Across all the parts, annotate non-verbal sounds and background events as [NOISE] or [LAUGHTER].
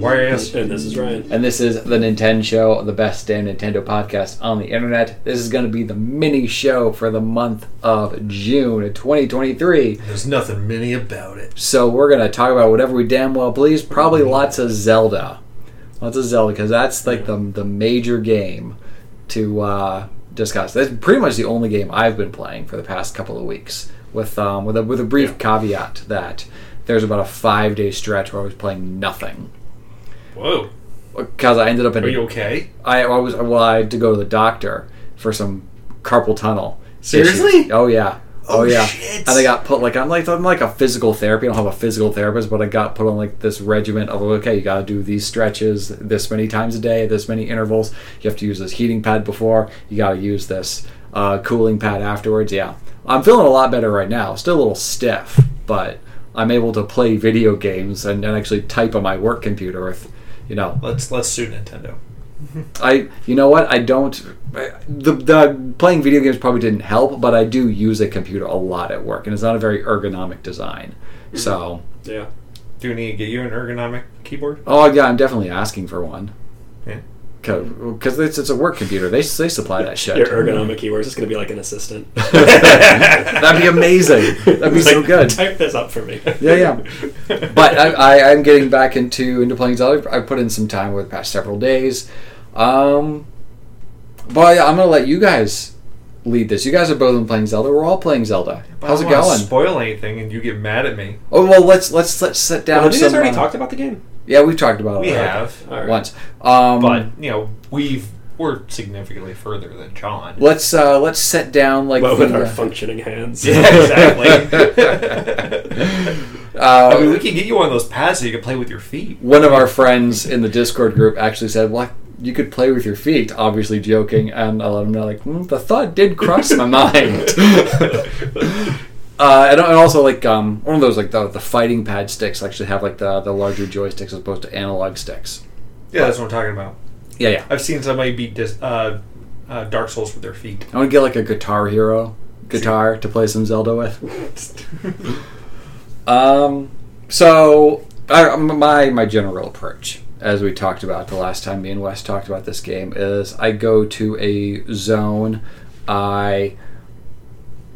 Hey everyone, this is Joe. This is Warius. And this is Ryan. And this is the Nintendo Show, the best damn Nintendo podcast on the internet. This is going to be the mini show for the month of June 2023. There's nothing mini about it. So we're going to talk about whatever we damn well please. Probably lots of Zelda. Lots of Zelda, because that's like the, the major game to uh, discuss. That's pretty much the only game I've been playing for the past couple of weeks, with, um, with, a, with a brief caveat that there's about a five day stretch where I was playing nothing. Whoa. Because I ended up in Are you okay? I, I was well. I had to go to the doctor for some carpal tunnel. Seriously? issues. Oh yeah. Oh, Oh, yeah. shit. And I got put like I'm like I'm like a physical therapy. I don't have a physical therapist, but I got put on like this regimen of okay, you got to do these stretches this many times a day, this many intervals. You have to use this heating pad before. You got to use this uh, cooling pad afterwards. Yeah, I'm feeling a lot better right now. Still a little stiff, but I'm able to play video games and, and actually type on my work computer with, you know, Let's let's sue Nintendo. [LAUGHS] I you know what I don't the the playing video games probably didn't help, but I do use a computer a lot at work, and it's not a very ergonomic design. Mm-hmm. So Yeah. Do we need to get you an ergonomic keyboard? oh yeah, I'm definitely asking for one Yeah. Because it's, it's a work computer. They they supply that shit. Your ergonomic keywords is going to be like an assistant. [LAUGHS] That'd be amazing. That'd be so good. Type this up for me. Yeah, yeah. [LAUGHS] But I, I, I'm getting back into into playing Zelda. I put in some time over the past several days. Um, but I'm gonna let you guys lead this. You guys are both playing Zelda. We're all playing Zelda. How's I it don't wanna going? Spoil anything and you get mad at me? Oh well, let's let's let's sit down. Well, have you guys already uh, talked about the game? Yeah, we've talked about it. We already have, All right. once. Um, but you know we've we're significantly further than Jon. let's uh, let's sit down like But with our uh, functioning hands. Yeah, exactly. [LAUGHS] [LAUGHS] uh, I mean, we can get you one of those pads so you can play with your feet. one of our friends in the Discord group actually said, "Well, you could play with your feet," obviously joking, and I let him know like mm, the thought did cross my mind. [LAUGHS] Uh, and, and also like um, one of those like the, the fighting pad sticks actually have like the the larger joysticks as opposed to analog sticks. Yeah, that's what I'm talking about. Yeah, yeah. I've seen somebody beat dis- uh, uh, Dark Souls with their feet. I want to get like a Guitar Hero guitar to play some Zelda with. [LAUGHS] Um, so I, my my general approach, as we talked about the last time me and Wes talked about this game, is I go to a zone, I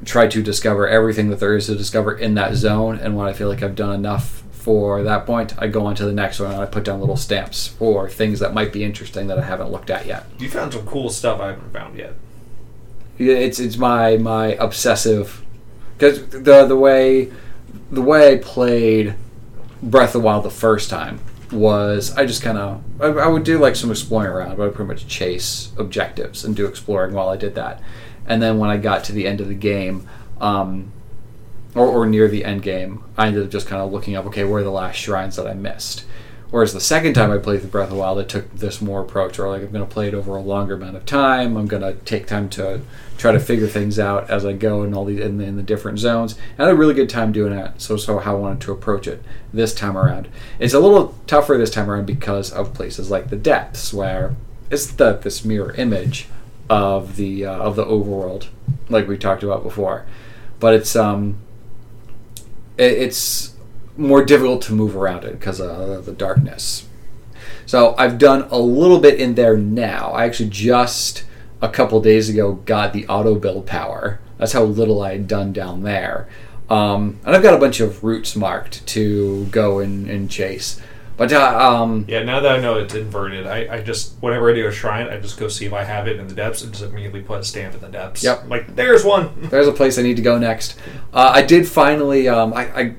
try to discover everything that there is to discover in that zone, and when I feel like I've done enough for that point, I go on to the next one and I put down little stamps for things that might be interesting that I haven't looked at yet. You found some cool stuff I haven't found yet. Yeah, it's it's my my obsessive because the the way the way I played Breath of the Wild the first time was I just kind of I, I would do like some exploring around, but I pretty much chase objectives and do exploring while I did that. And then when I got to the end of the game, um, or, or near the end game, I ended up just kind of looking up, okay, where are the last shrines that I missed? Whereas the second time I played the Breath of the Wild, I took this more approach, or like I'm going to play it over a longer amount of time. I'm going to take time to try to figure things out as I go in all these in the, in the different zones. I had a really good time doing that. So so how I wanted to approach it this time around. It's a little tougher this time around because of places like the depths, where it's the this mirror image of the uh, of the overworld, like we talked about before. But it's um, it, it's more difficult to move around it because of the darkness. So I've done a little bit in there now. I actually just a couple days ago got the auto build power. That's how little I had done down there. Um, and I've got a bunch of routes marked to go and, and chase. But uh, um, Yeah, now that I know it's inverted, I, I just whenever I do a shrine, I just go see if I have it in the depths and just immediately put a stamp in the depths. Yep. Like there's one. [LAUGHS] there's a place I need to go next. Uh, I did finally. Um, I, I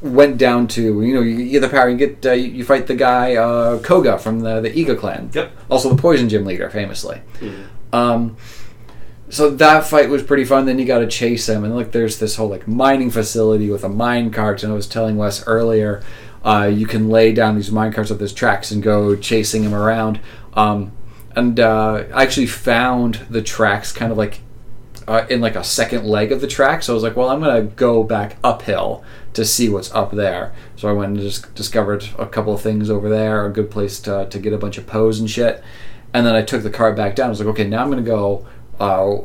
went down to you know you get the power. You get uh, you fight the guy uh, Koga from the the Yiga clan. Yep. Also the Poison Gym leader, famously. Um, so that fight was pretty fun. Then you got to chase him, and like there's this whole like mining facility with a mine cart. And I was telling Wes earlier, uh, you can lay down these mine carts at those tracks and go chasing him around. Um, and uh, I actually found the tracks kind of like uh, in like a second leg of the track. So I was like, well, I'm gonna go back uphill to see what's up there. So I went and just discovered a couple of things over there, a good place to, to get a bunch of poes and shit. And then I took the cart back down. I was like, okay, now I'm gonna go uh,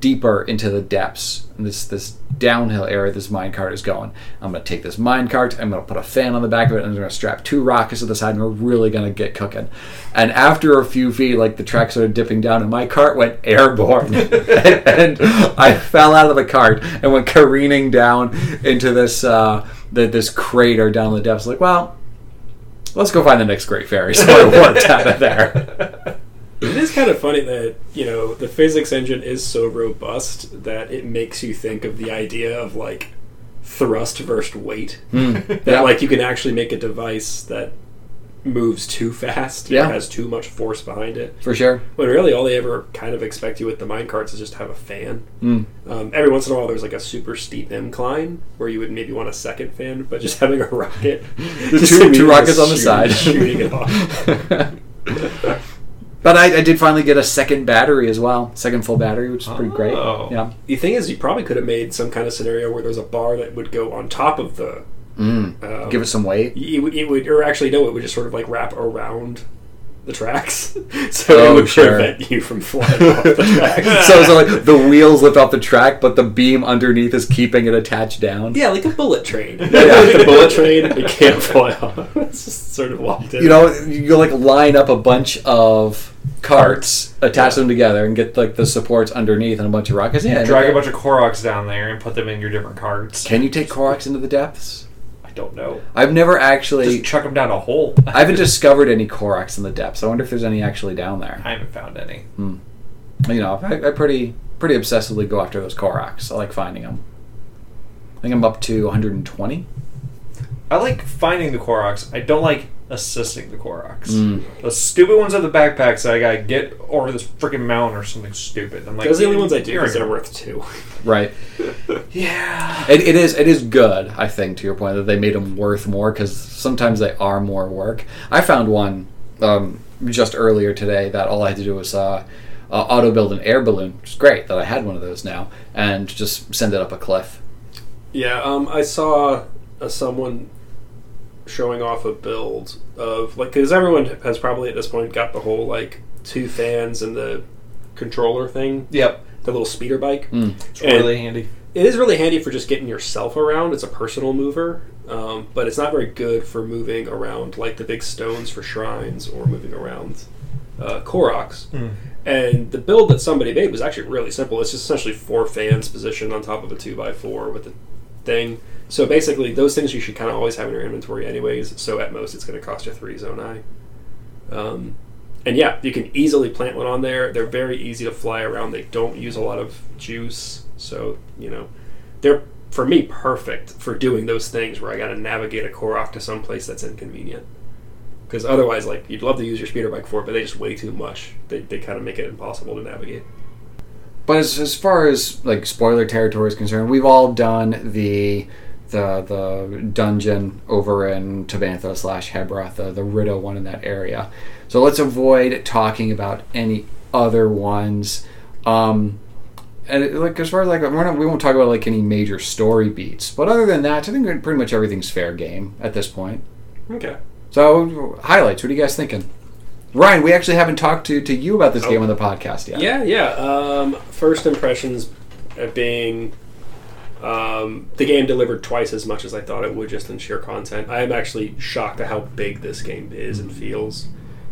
deeper into the depths. And this this downhill area this mine cart is going. I'm going to take this mine cart. I'm going to put a fan on the back of it, and I'm going to strap two rockets to the side, and we're really going to get cooking. And after a few feet, like the track started dipping down, and my cart went [LAUGHS] airborne. [LAUGHS] and, I fell out of the cart and went careening down into this uh, the, this crater down in the depths. Like, well, let's go find the next great fairy. So I walked out of there. [LAUGHS] It is kind of funny that you know the physics engine is so robust that it makes you think of the idea of like thrust versus weight. [LAUGHS] That Yeah. like you can actually make a device that moves too fast, Yeah. has too much force behind it. For sure. When really all they ever kind of expect you with the minecarts is just to have a fan. Mm. Um, every once in a while, there's like a super steep incline where you would maybe want a second fan, but just [LAUGHS] having a rocket, [LAUGHS] The two- two rockets on the shooting- side. shooting it off. But I, I did finally get a second battery as well, second full battery, which is pretty great. Oh. Yeah. The thing is, you probably could have made some kind of scenario where there's a bar that would go on top of the. Mm. Um, Give it some weight. It would, it would, or actually, no, it would just sort of like wrap around the tracks, [LAUGHS] so Oh, it would sure. prevent you from flying off the [LAUGHS] tracks. so, so like the wheels lift off the track, but the beam underneath is keeping it attached down. yeah, like a bullet train. [LAUGHS] Yeah. like the bullet train, it can't fly off. It's just sort of locked in. You know, you like line up a bunch of carts, attach them together, and get like the supports underneath and a bunch of rockets. Yeah. Drag a bunch of Koroks down there and put them in your different carts. Can you take Koroks into the depths? I don't know. I've never actually. Just chuck them down a hole. [LAUGHS] I haven't discovered any Koroks in the depths. I wonder if there's any actually down there. I haven't found any. Hmm. You know, I, I pretty pretty obsessively go after those Koroks. I like finding them. I think I'm up to 120. I like finding the Koroks. I don't like assisting the Koroks. Mm. Those stupid ones at the backpacks that I gotta get over this freaking mountain or something stupid. I'm like, those are the only ones I do you're because they're gonna- worth two. [LAUGHS] Right. [LAUGHS] Yeah. It, it is it is good. I think to your point that they made them worth more because sometimes they are more work. I found one um, just earlier today that all I had to do was uh, uh, auto build an air balloon, which is great that I had one of those now, and just send it up a cliff. Yeah, um, I saw uh, someone showing off a build of like because everyone has probably at this point got the whole like two fans and the controller thing, Yep. the little speeder bike. Mm. It's And- really handy. It is really handy for just getting yourself around. It's a personal mover, um, but it's not very good for moving around like the big stones for shrines or moving around uh, Koroks. Mm. And the build that somebody made was actually really simple. It's just essentially four fans positioned on top of a two by four with the thing. So basically, those things you should kind of always have in your inventory, anyways. So at most, it's going to cost you three zonai. Um, and yeah, you can easily plant one on there. They're very easy to fly around. They don't use a lot of juice, so you know they're for me perfect for doing those things where I got to navigate a Korok to some place that's inconvenient. Because otherwise, like you'd love to use your speeder bike for it, but they just weigh too much. They, they kind of make it impossible to navigate. But as, as far as like spoiler territory is concerned, we've all done the the the dungeon over in Tabantha slash Hebra, the the Rito one in that area. So let's avoid talking about any other ones. Um, and it- like as far as like we're not, we won't talk about like any major story beats. But other than that, I think pretty much everything's fair game at this point. Okay. So highlights. What are you guys thinking? Ryan, we actually haven't talked to, to you about this Oh. game on the podcast yet. Yeah, yeah. Um, first impressions being um, the game delivered twice as much as I thought it would just in sheer content. I am actually shocked at how big this game is and feels.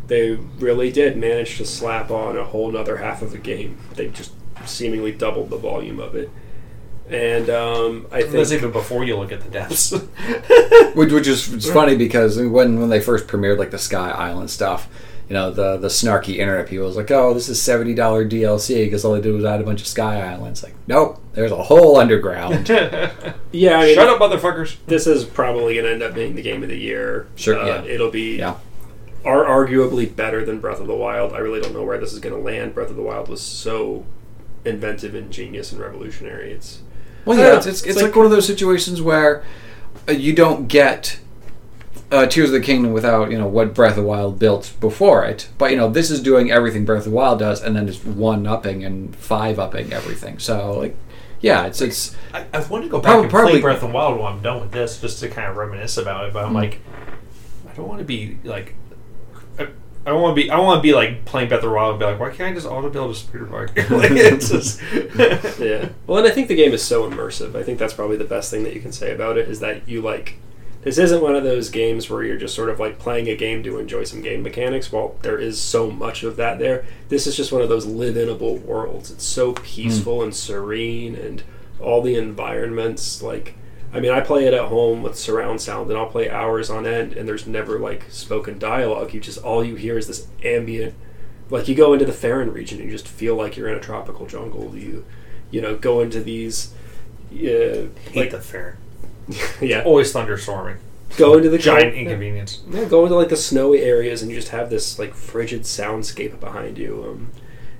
They really did manage to slap on a whole nother half of the game. They just seemingly doubled the volume of it. And um, I That's think even before you look at the depths. [LAUGHS] Which, which is it's funny because when when they first premiered like the Sky Island stuff, you know the the snarky internet people was like, oh, this is seventy dollar DLC because all they did was add a bunch of Sky Islands. Like, nope, there's a whole underground. [LAUGHS] yeah, I mean, Shut up, motherfuckers. this is probably going to end up being the game of the year. Sure, Uh, yeah. It'll be yeah, are arguably better than Breath of the Wild. I really don't know where this is going to land. Breath of the Wild was so inventive and genius and revolutionary. It's well, yeah, it's it's, It's it's like, like- one of those situations where uh, you don't get. Uh, Tears of the Kingdom without you know what Breath of the Wild built before it, but you know this is doing everything Breath of the Wild does, and then just one upping and five upping everything. So like, yeah, it's it's I, I want to go back Prob- and probably- play Breath of the Wild while I'm done with this, just to kind of reminisce about it. But I'm Mm. like, I don't want to be like. I, I want to be. I want to be like playing Breath of the Wild and be like, why can't I just auto build a speeder bike? [LAUGHS] like, [LAUGHS] it's just yeah. Well, and I think the game is so immersive. I think that's probably the best thing that you can say about it is that you like. This isn't one of those games where you're just sort of like playing a game to enjoy some game mechanics. While there is so much of that there, this is just one of those live-inable worlds. It's so peaceful and serene, and all the environments. Like, I mean, I play it at home with surround sound, and I'll play hours on end, and there's never like spoken dialogue. You just all you hear is this ambient like you go into the Faron region and you just feel like you're in a tropical jungle. You, you know, go into these, uh, hate like the fair. [LAUGHS] yeah, Always thunderstorming. go into the Giant yeah. inconvenience. Yeah, go into like the snowy areas and you just have this like frigid soundscape behind you. Um,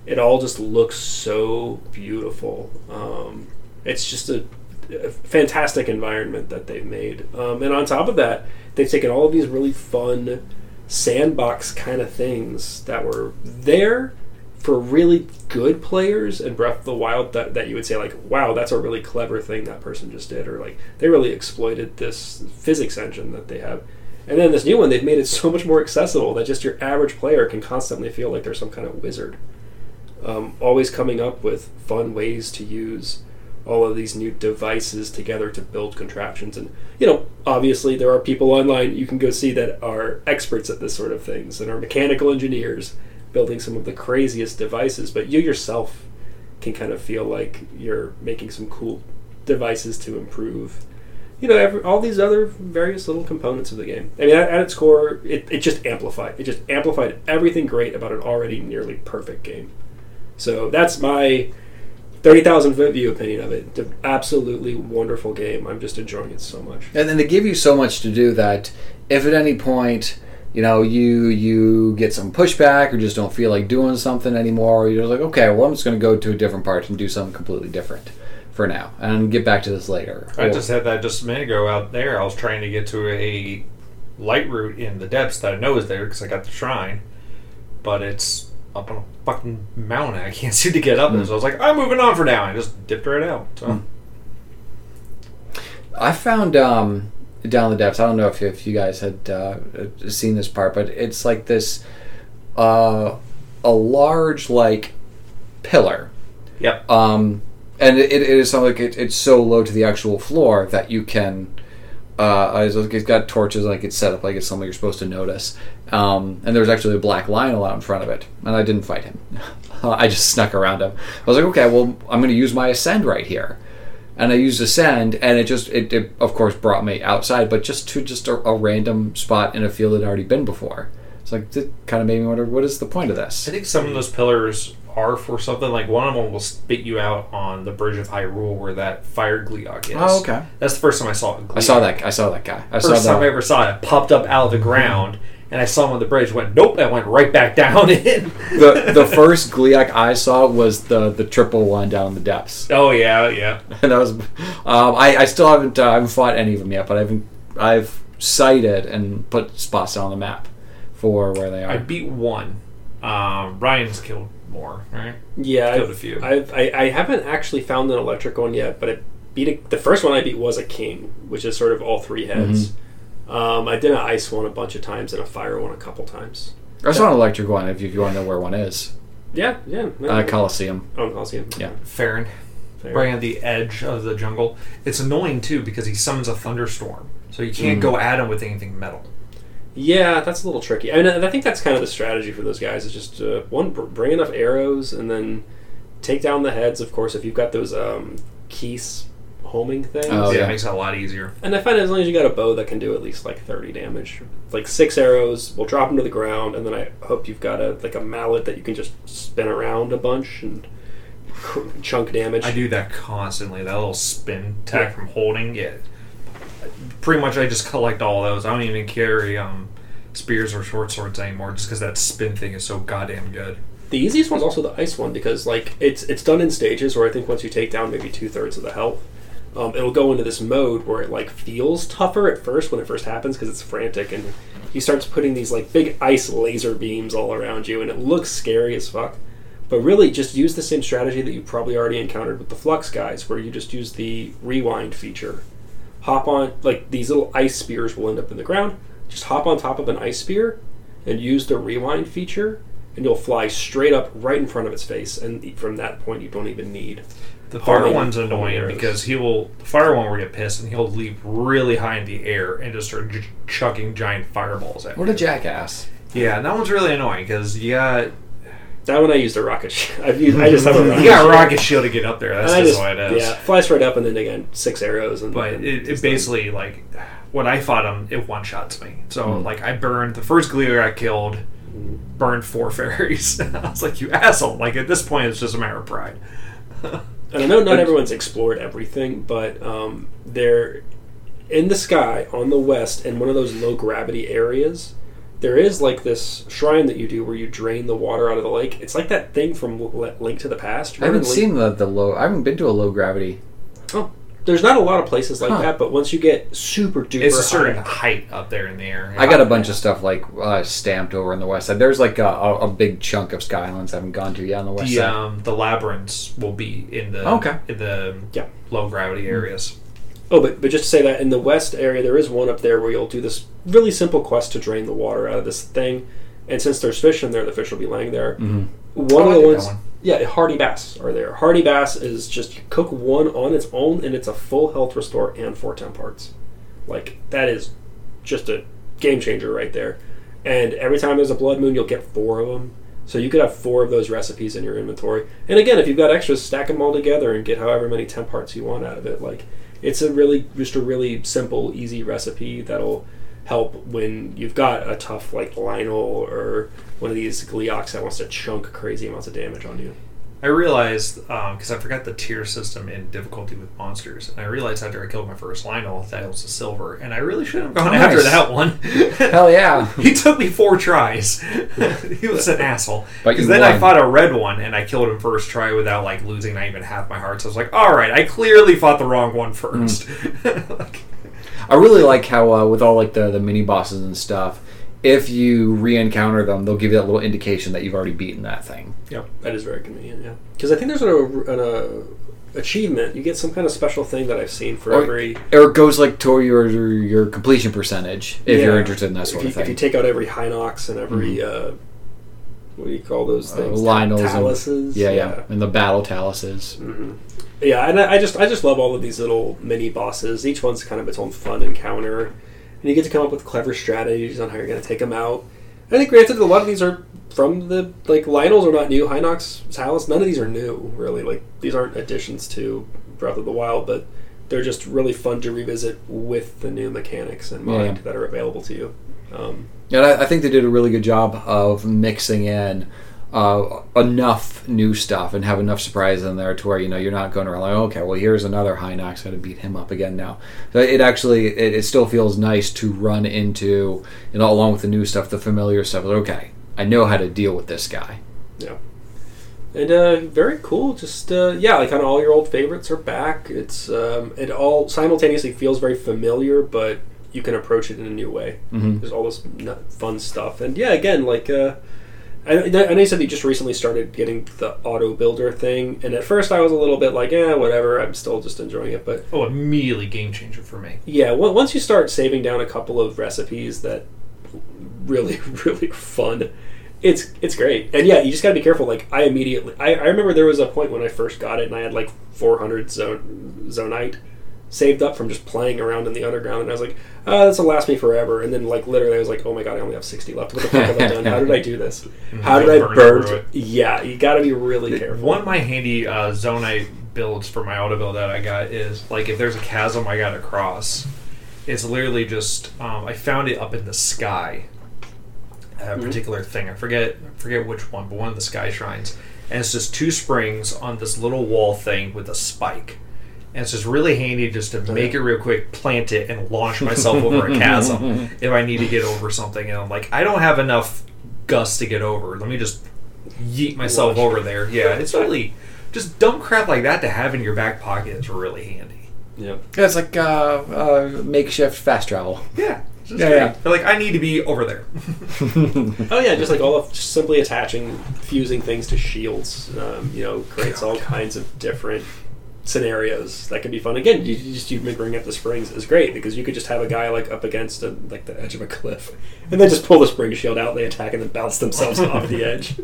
it all just looks so beautiful. Um, it's just a, a fantastic environment that they've made. Um, and on top of that, they've taken all of these really fun sandbox kind of things that were there for really good players in Breath of the Wild that, that you would say like, wow, that's a really clever thing that person just did, or like they really exploited this physics engine that they have. And then this new one, they've made it so much more accessible that just your average player can constantly feel like they're some kind of wizard. Um, always coming up with fun ways to use all of these new devices together to build contraptions. And, you know, obviously there are people online you can go see that are experts at this sort of things and are mechanical engineers building some of the craziest devices. But you yourself can kind of feel like you're making some cool devices to improve you know, every, all these other various little components of the game. I mean, at, at its core, it, it just amplified. It just amplified everything great about an already nearly perfect game. So that's my 30,000 foot view opinion of it. It's an absolutely wonderful game. I'm just enjoying it so much. And then they give you so much to do that if at any point you know you you get some pushback or just don't feel like doing something anymore, you're like, okay, well I'm just going to go to a different part and do something completely different for now, and get back to this later. I Or- just had that just a minute ago out there. I was trying to get to a light route in the depths that I know is there because I got the shrine, but it's up on a fucking mountain. I can't [LAUGHS] seem to get up there. So I was like, I'm moving on for now. I just dipped right out. So Mm. I found um, down the depths. I don't know if, if you guys had uh, seen this part, but it's like this uh, a large like pillar. Yep. Um, and it, it is something like it, it's so low to the actual floor that you can. Uh, it's it's got torches like it's set up like it's something you're supposed to notice. Um, and there's actually a black lion out in front of it, and I didn't fight him. [LAUGHS] I just snuck around him. I was like, okay, well, I'm going to use my ascend right here and I used ascend, and it just it, it of course brought me outside, but just to just a, a random spot in a field that I'd already been before. It's like it kind of made me wonder what is the point of this? I think some of those pillars are for something. Like one of them will spit you out on the bridge of Hyrule where that fire Gleeok is. Oh, okay. That's the first time I saw it. I saw that. I saw that guy. I First saw time I ever saw it, it popped up out of the ground, and I saw him on the bridge. Went nope, and went right back down [LAUGHS] in. the the first Gleeok I saw was the the triple one down in the depths, oh yeah, yeah. and that was. Um, I I still haven't uh, I haven't fought any of them yet, but I've I've sighted and put spots on the map for where they are. I beat one. Um, Ryan's killed more, right? Yeah, Killed I've, a few. I've, I, I haven't actually found an electric one yet, but I beat a, the first one I beat was a king, which is sort of all three heads. Um, I did an ice one a bunch of times and a fire one a couple times. I saw an electric one. If you, if you want to know where one is, Yeah, yeah. uh, Coliseum. oh, Coliseum. Yeah. Faron, Fair. right on the edge of the jungle. It's annoying too because he summons a thunderstorm, so you can't Mm. go at him with anything metal. Yeah, that's a little tricky. I mean, I think that's kind of the strategy for those guys is just uh, one, bring enough arrows and then take down the heads. Of course, if you've got those um, Keese homing things. Oh, yeah, yeah. it makes it a lot easier. And I find as long as you got a bow that can do at least like thirty damage, like six arrows will drop them to the ground, and then I hope you've got a like a mallet that you can just spin around a bunch and [LAUGHS] chunk damage. I do that constantly. That little spin attack from holding. Yeah, pretty much. I just collect all those. I don't even carry um, spears or short swords anymore, just because that spin thing is so goddamn good. The easiest one's also the ice one because like it's it's done in stages where I think once you take down maybe two thirds of the health, um, it'll go into this mode where it like feels tougher at first when it first happens because it's frantic and he starts putting these like big ice laser beams all around you and it looks scary as fuck. But really, just use the same strategy that you probably already encountered with the Flux guys, where you just use the rewind feature. Hop on, like these little ice spears will end up in the ground. Just hop on top of an ice spear, and use the rewind feature, and you'll fly straight up right in front of its face. And from that point, you don't even need. The fire one's annoying arrows. because he will. The fire one will get pissed and he'll leap really high in the air and just start j- chucking giant fireballs at What you. a jackass. Yeah, that one's really annoying because you got That one I used a rocket. shield. [LAUGHS] I've used, I just have a rocket. you got a shield. rocket shield to get up there. That's And I just just, what it is. yeah, flies right up, and then again six arrows, and But and it, it it's done. basically like when I fought him, it one shots me. So Mm. like I burned the first Gleeok I killed, burned four [LAUGHS] fairies. [LAUGHS] I was like, you asshole! Like at this point, it's just a matter of pride. And I know not everyone's explored everything, but um, they're in the sky on the west in one of those low gravity areas. There is like this shrine that you do where you drain the water out of the lake. It's like that thing from Link to the Past. I haven't Link- seen the, the low. I haven't been to a low gravity. Oh, there's not a lot of places like Huh. that, but once you get super duper It's a certain high, height up there in the air. I got a bunch of stuff like uh, stamped over on the west side. There's like a, a, a big chunk of Sky Islands I haven't gone to yet on the west the side. um, the labyrinths will be in the Okay. in the Yeah. low gravity areas. Oh, but but just to say that in the west area, there is one up there where you'll do this really simple quest to drain the water out of this thing. And since there's fish in there, the fish will be laying there. Mhm. One Oh, of the ones, one. yeah, hardy bass are there. Hardy bass is just you cook one on its own, and it's a full health restore and four temp parts. Like that is just a game changer right there. And every time there's a blood moon, you'll get four of them. So you could have four of those recipes in your inventory. And again, if you've got extras, stack them all together and get however many temp parts you want out of it. Like it's a really just a really simple, easy recipe that'll help when you've got a tough like Lynel or one of these Gleeoks that wants to chunk crazy amounts of damage on you. I realized um, because I forgot the tier system in difficulty with monsters, and I realized after I killed my first Lynel that it was a silver, and I really should have oh, gone Oh, after that one. [LAUGHS] Hell yeah. [LAUGHS] he took me four tries. [LAUGHS] he was an asshole. But Because then I fought a red one, and I killed him first try without like losing not even half my heart. So I was like, all right, I clearly fought the wrong one mm. first. Like, I really like how uh, with all like the the mini bosses and stuff, if you re-encounter them, they'll give you that little indication that you've already beaten that thing. Yeah, that is very convenient, yeah. Because I think there's an, an uh, achievement. You get some kind of special thing that I've seen for Or- every. Or it goes like to your your completion percentage if Yeah. you're interested in that If sort you, of if you take out every Hinox and every. Uh, what do you call those Uh, things? Lynels and- Taluses? yeah, yeah, and the battle taluses. hmm Yeah, and I I just I just love all of these little mini bosses. Each one's kind of its own fun encounter, and you get to come up with clever strategies on how you're going to take them out. I think, granted, a lot of these are from the like Lynels are not new. Hinox, Talus, none of these are new really. Like these aren't additions to Breath of the Wild, but they're just really fun to revisit with the new mechanics in Yeah. mind that are available to you. Um, And I, I think they did a really good job of mixing in uh, enough new stuff and have enough surprise in there to where you know you're not going around like okay well here's another Hinox got to beat him up again now. So it actually it, it still feels nice to run into you know along with the new stuff the familiar stuff. Like, okay, I know how to deal with this guy. Yeah. And uh, very cool. Just uh, yeah, like kind of all your old favorites are back. It's um, it all simultaneously feels very familiar, but you can approach it in a new way. Mhm. There's all this fun stuff, and yeah, again, like uh, I, I know you said you just recently started getting the auto builder thing, and at first I was a little bit like, eh, whatever. I'm still just enjoying it, but oh, immediately game changer for me. yeah, on- once you start saving down a couple of recipes that really, [LAUGHS] really fun, it's it's great. And yeah, you just gotta be careful. Like I immediately, I, I remember there was a point when I first got it, and I had like 400 zone zonaite saved up from just playing around in the underground, and I was like, oh, this will last me forever. And then like literally, I was like, oh my god, I only have 60 left. What the fuck have I done? How did I do this? [LAUGHS] How did I Burn. Yeah, you gotta be really careful. One of my handy uh, zonaite builds for my auto build that I got is like if there's a chasm I got to cross, it's literally just um, I found it up in the sky. A Mhm. particular thing I forget I forget which one, but one of the sky shrines, and it's just two springs on this little wall thing with a spike. And it's just really handy just to make it real quick, plant it, and launch myself over a [LAUGHS] chasm if I need to get over something. And I'm like, I don't have enough gust to get over. Let me just yeet myself Launch. over there. Yeah, it's really just dumb crap like that to have in your back pocket is really handy. yeah. Yeah, it's like uh, uh, makeshift fast travel. Yeah. just Yeah, great. yeah. They're like, I need to be over there. [LAUGHS] Oh yeah, just like all of just simply attaching, fusing things to shields. Um, you know, creates all kinds of different scenarios that can be fun. Again, you, you just you bring up the springs is great because you could just have a guy like up against a, like the edge of a cliff, and then just pull the spring shield out. And they attack and then bounce themselves [LAUGHS] off the edge.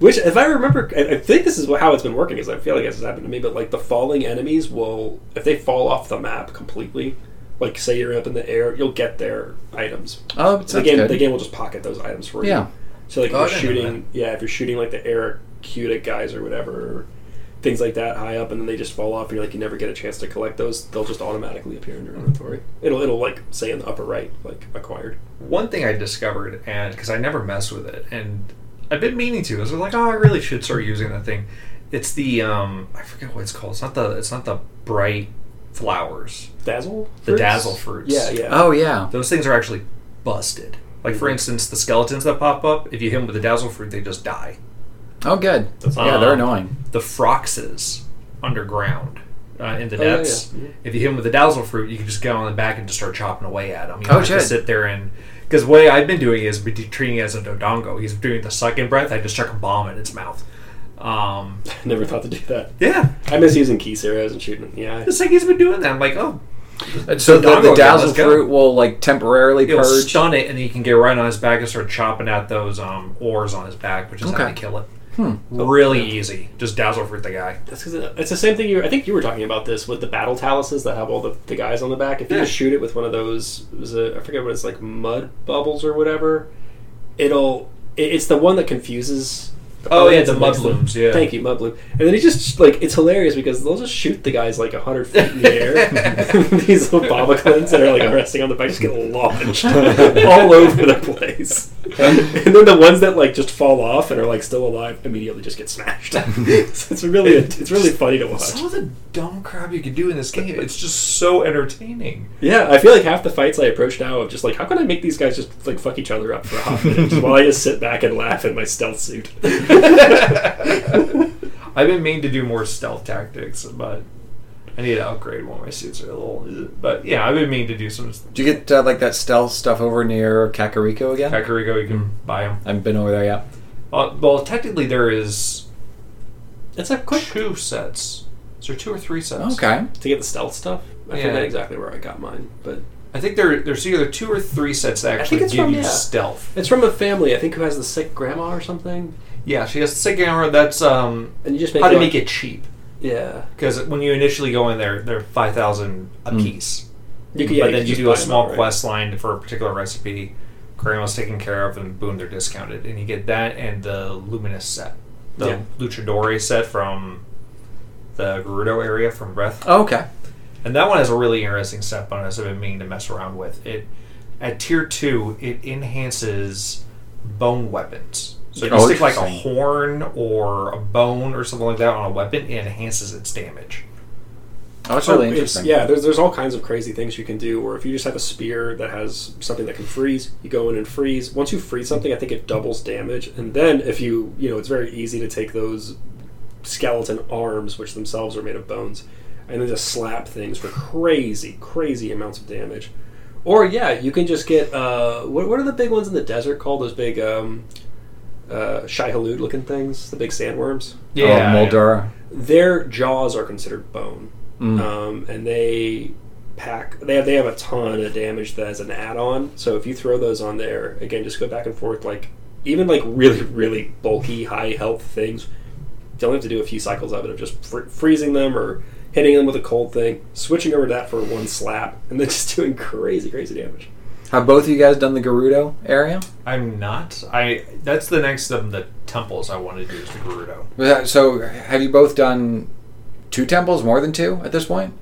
Which, if I remember, I I think this is how it's been working. Is I feel like this has happened to me, but like the falling enemies will, if they fall off the map completely, like say you're up in the air, you'll get their items. Oh, the game, good. the game will just pocket those items for you. Yeah. So like if Oh, you're shooting, yeah, if you're shooting like the Aerocuda guys or whatever, things like that high up, and then they just fall off, and you're like you never get a chance to collect those. They'll just automatically appear in your inventory. It'll it'll like say in the upper right, like acquired. One thing I discovered, and because I never mess with it, and I've been meaning to, is like, oh, I really should start using that thing. It's the um, I forget what it's called. It's not the it's not the bright flowers. Dazzle. The fruits? dazzle fruits. Yeah, yeah. Oh yeah. Those things are actually busted. Like for Mhm. instance, the skeletons that pop up, if you hit them with the dazzle fruit, they just die. Oh good. That's yeah, they're Um, annoying. The froxes underground uh, in the Oh, yeah, depths. yeah. If you hit them with the dazzle fruit, you can just get on the back and just start chopping away at them. You Oh, don't to sit there and because the way I've been doing is be treating it as a dodongo. He's doing the second breath. I just chuck a bomb in its mouth. Um, [LAUGHS] Never thought to do that. yeah, I miss using Keese arrows and shooting. Yeah. it's like he's been doing that. I'm like, oh, So the, Dodongo the dazzle let's fruit will like temporarily it'll purge. stun it, and then you can get right on his back and start chopping at those um, ores on his back, which is how Okay. they kill it. Hmm. Really easy. Just dazzle fruit the guy. That's 'cause it- it's the same thing. You, I think you were talking about this with the battle taluses that have all the, the guys on the back. If you Yeah. just shoot it with one of those, was it, I forget what it's like, mud bubbles or whatever. It'll. It, it's the one that confuses. Oh, yeah, opponents the and mud makes them- blooms, yeah. Thank you, mudbloom. And then he just like it's hilarious because they'll just shoot the guys like hundred feet in the air. [LAUGHS] [LAUGHS] These little Bokoblins that are like resting on the bike just get launched [LAUGHS] all over the place. and then the ones that like just fall off and are like still alive immediately just get smashed. so it's really it's really funny to watch. Some of the dumb crap you can do in this game, it's just so entertaining. Yeah, I feel like half the fights I approach now of just like how can I make these guys just like fuck each other up for a hot minute while I just sit back and laugh in my stealth suit. [LAUGHS] I've been meaning to do more stealth tactics, but I need to upgrade one of my suits are a little. But yeah, I've been meaning to do some Do you get uh, like that stealth stuff over near Kakariko again? Kakariko. You can buy them. I haven't been over there yet. Uh, well, technically, there is It's a quick two sets. Is there two or three sets? Okay. to get the stealth stuff. I Yeah. forget exactly where I got mine, but I think there there's either two or three sets that think actually it's give from- you yeah. stealth. it's from a family I think who has the sick grandma or something, Yeah, she has the sick camera. That's um and you just make how to it make it cheap. Yeah, Because when you initially go in there, they're five thousand a Mm. piece. you can, yeah, but then can you do a them small outright. quest line for a particular recipe. Grandma's taken care of, and boom, they're discounted. And you get that and the Luminous set, the Yeah. Luchadore set from the Gerudo area from Breath. Oh, okay. And that one has a really interesting set bonus I've been meaning to mess around with. It at tier two, it enhances bone weapons. So if you Oh, stick like a horn or a bone or something like that on a weapon, it enhances its damage. Oh, that's Oh, really it's- interesting. yeah, there's there's all kinds of crazy things you can do. Or if you just have a spear that has something that can freeze, you go in and freeze. Once you freeze something, I think it doubles damage. And then if you you know, it's very easy to take those skeleton arms, which themselves are made of bones, and then just slap things for crazy, crazy amounts of damage. Or yeah, you can just get uh, what, what are the big ones in the desert called? Those big um, uh, Shai-Hulud looking things, the big sandworms. oh, Molduga. Their jaws are considered bone Mm. um, and they pack they have they have a ton of damage that as an add-on so if you throw those on there again just go back and forth like even like really really bulky high health things you only have to do a few cycles of it of just fr- freezing them or hitting them with a cold thing switching over to that for one slap and then just [LAUGHS] doing crazy crazy damage Have both of you guys done the Gerudo area? I'm not. I that's the next of the temples I want to do is the Gerudo. Was So, have you both done two temples, more than two at this point?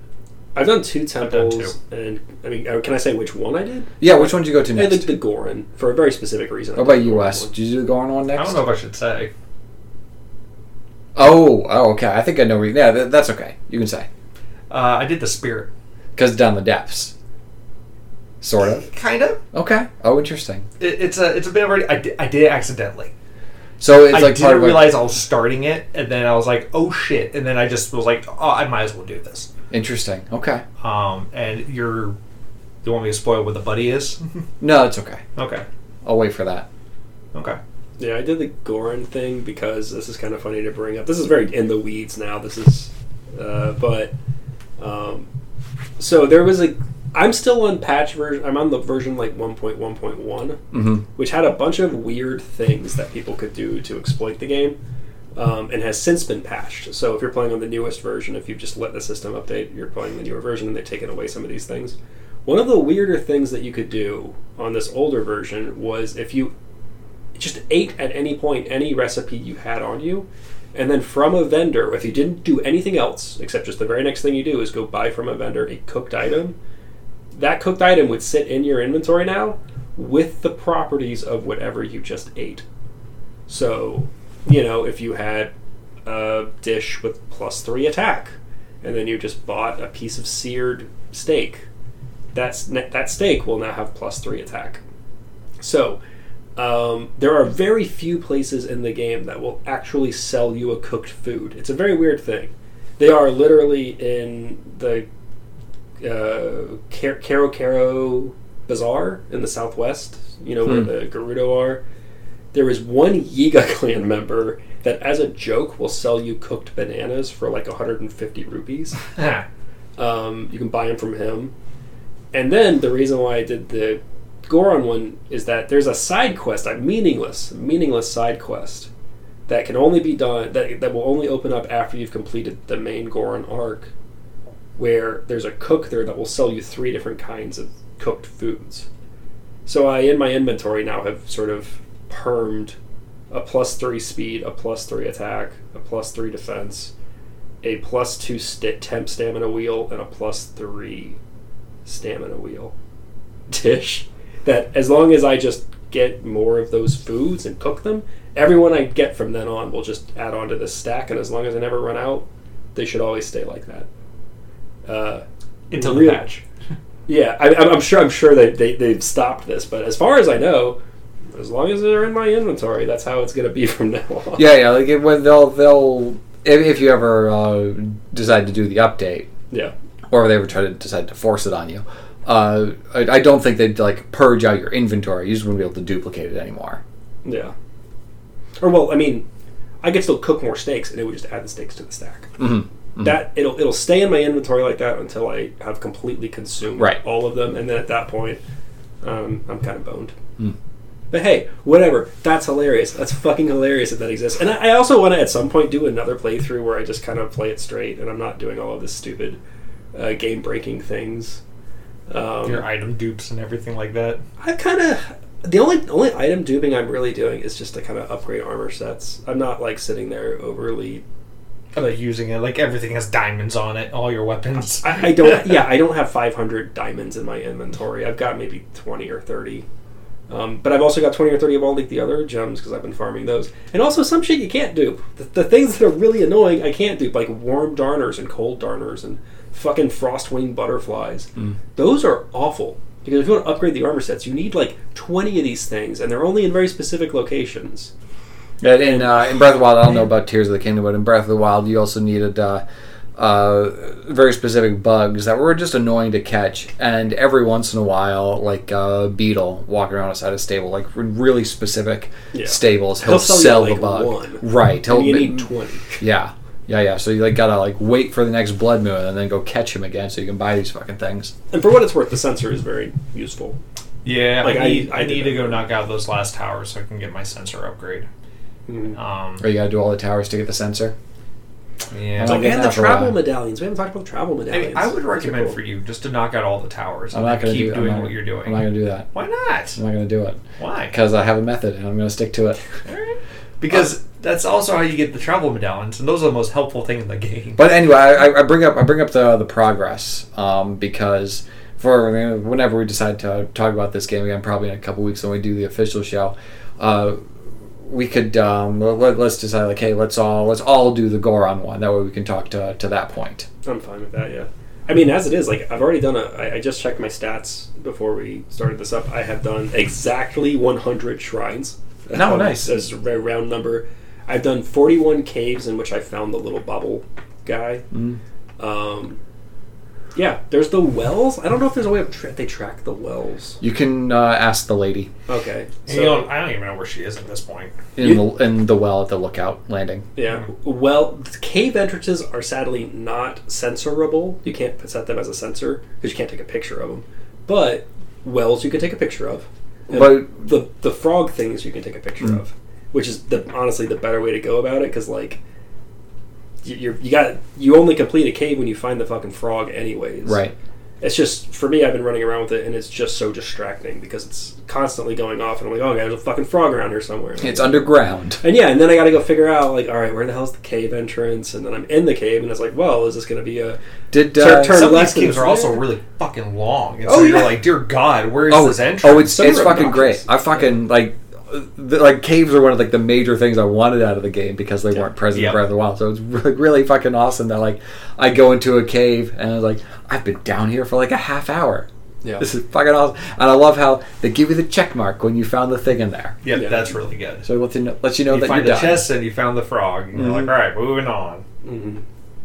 i've done two done temples and i mean uh, can i say which one i did Yeah, which one did you go to next? I did the Goron for a very specific reason What about did the US? one. Did you do the Goron one next? I don't know if I should say. Oh, oh, okay. I think I know. Where you, yeah, that, that's okay. You can say Uh, I did the Spirit. because down the depths, sort of. Kind of. Okay. Oh, interesting. It, it's a it's a bit of a. I did, I did it accidentally. So it's I like didn't of a- realize I was starting it, and then I was like, "Oh shit!" And then I just was like, "Oh, I might as well do this." Interesting. Okay. Um, and you're. do you want me to spoil what the buddy is? [LAUGHS] No, it's okay. okay. I'll wait for that. Okay. Yeah, I did the Goron thing because this is kind of funny to bring up. This is very in the weeds now. This is Uh, but um, so there was a. I'm still on patch version. I'm on the version like 1.1.1, Mm-hmm. which had a bunch of weird things that people could do to exploit the game, um, and has since been patched. So if you're playing on the newest version, if you've just let the system update, you're playing the newer version, and they've taken away some of these things. One of the weirder things that you could do on this older version was if you just ate at any point any recipe you had on you, and then from a vendor, if you didn't do anything else except just the very next thing you do is go buy from a vendor a cooked item, that cooked item would sit in your inventory now with the properties of whatever you just ate. So, you know, if you had a dish with plus three attack, and then you just bought a piece of seared steak, that's that steak will now have plus three attack. So, um, there are very few places in the game that will actually sell you a cooked food. It's a very weird thing. They are literally in the uh, Car- Kara Kara Bazaar in the southwest, you know, where Hmm. the Gerudo are. There is one Yiga [LAUGHS] clan member that, as a joke, will sell you cooked bananas for like 150 rupees. [LAUGHS] Um, you can buy them from him. And then the reason why I did the Goron one is that there's a side quest, a meaningless, meaningless side quest that can only be done that that will only open up after you've completed the main Goron arc, where there's a cook there that will sell you three different kinds of cooked foods. So I, in my inventory now, have sort of permed a plus three speed, a plus three attack, a plus three defense, a plus two st- temp stamina wheel, and a plus three stamina wheel [LAUGHS] dish. That as long as I just get more of those foods and cook them, everyone I get from then on will just add on to this stack, and as long as I never run out, they should always stay like that. Uh, Until Really? the patch. [LAUGHS] yeah, I, I'm I'm sure. I'm sure they, they they've stopped this, but as far as I know, as long as they're in my inventory, that's how it's going to be [LAUGHS] from now on. Yeah, yeah. Like it, when they'll they'll if, if you ever uh, decide to do the update, Yeah. or they ever try to decide to force it on you, uh, I, I don't think they'd like purge out your inventory. You just wouldn't be able to duplicate it anymore. Yeah. Or well, I mean, I could still cook more steaks, and it would just add the steaks to the stack. Mm-hmm. That it'll it'll stay in my inventory like that until I have completely consumed Right. all of them, and then at that point, um, I'm kind of boned. Mm. But hey, whatever. That's hilarious. That's fucking hilarious that that exists. And I, I also want to at some point do another playthrough where I just kind of play it straight, and I'm not doing all of this stupid uh, game breaking things. Um, Your item dupes and everything like that. I kind of the only only item duping I'm really doing is just to kind of upgrade armor sets. I'm not like sitting there overly. Like using it, like everything has diamonds on it, all your weapons. I, I don't. yeah, I don't have 500 diamonds in my inventory. I've got maybe 20 or 30. Um, but I've also got 20 or 30 of all like the other gems because I've been farming those. And also some shit you can't dupe. The, the things that are really annoying I can't dupe, like warm darners and cold darners and fucking frostwing butterflies. Mm. Those are awful. Because if you want to upgrade the armor sets, you need like 20 of these things, and they're only in very specific locations. And in uh, in Breath of the Wild, I don't know about Tears of the Kingdom, but in Breath of the Wild, you also needed uh, uh, very specific bugs that were just annoying to catch. And every once in a while, like a beetle walking around outside a stable, like really specific Yeah. stables, he'll, He'll sell you, sell like, the bug. one. Right. He'll, And you need 20. yeah. Yeah, yeah. So you like gotta like wait for the next blood moon and then go catch him again, so you can buy these fucking things. And for what it's worth, the sensor is very useful. Yeah, Like, I I- need, I I, need to go knock out those last towers so I can get my sensor upgrade. Mm. Um, Or you gotta do all the towers to get the sensor. yeah, Like, and the that for a travel medallions. We haven't talked about the travel I, medallions. mean, I would recommend cool. for you just to knock out all the towers. I'm and not gonna keep do. Doing not- what you're doing. I'm not gonna do that. Why not? I'm not gonna do it Why? because I have a method and I'm gonna stick to it. Alright. Because that's also how you get the travel medallions, and those are the most helpful thing in the game. But anyway, I, I bring up I bring up the the progress um, because for whenever we decide to talk about this game again, probably in a couple weeks when we do the official show, uh, we could um, let, us decide like, hey, let's all let's all do the Goron one. That way we can talk to to that point. I'm fine with that. Yeah. I mean, as it is, like I've already done a. I, I just checked my stats before we started this up. I have done exactly 100 shrines. Oh, nice. As a round number. I've done 41 caves in which I found the little bubble guy. Mm. Um, Yeah, there's the wells. I don't know if there's a way of tra- they track the wells. You can uh, ask the lady Okay, And you don't, I don't even know where she is at this point. in You- the in the well at the lookout landing. Yeah. Well, the cave entrances are sadly not censorable. You can't set them as a sensor because you can't take a picture of them. But wells you can take a picture of. And But- the the frog things you can take a picture Mm. of, which is the honestly the better way to go about it because like you- you're got you only complete a cave when you find the fucking frog anyways. Right. It's just for me. I've been running around with it, and it's just so distracting because it's constantly going off, and I'm like, oh, there's a fucking frog around here somewhere. It's underground. And yeah, and then I got to go figure out like, all right, where the hell's the cave entrance? And then I'm in the cave, and it's like, well, is this going to be a Did Turn- uh, turn Some of left these and caves are also there. really fucking long. And Oh, so you're yeah. like, dear God, where is oh, this entrance? oh, it's Some it's are fucking obnoxious. great. I fucking like. The, like caves are one of like the major things I wanted out of the game because they Yeah. weren't present Yep. in Breath of the Wild. So it's really, really fucking awesome that like I go into a cave and I was like, I've been down here for like a half hour. yeah. This is fucking awesome, and I love how they give you the check mark when you found the thing in there. Yep, Yeah. that's really good. So it lets you know, lets you know you that find you're the done. chest and you found the frog. And you're Mhm. like, all right, moving on. hmm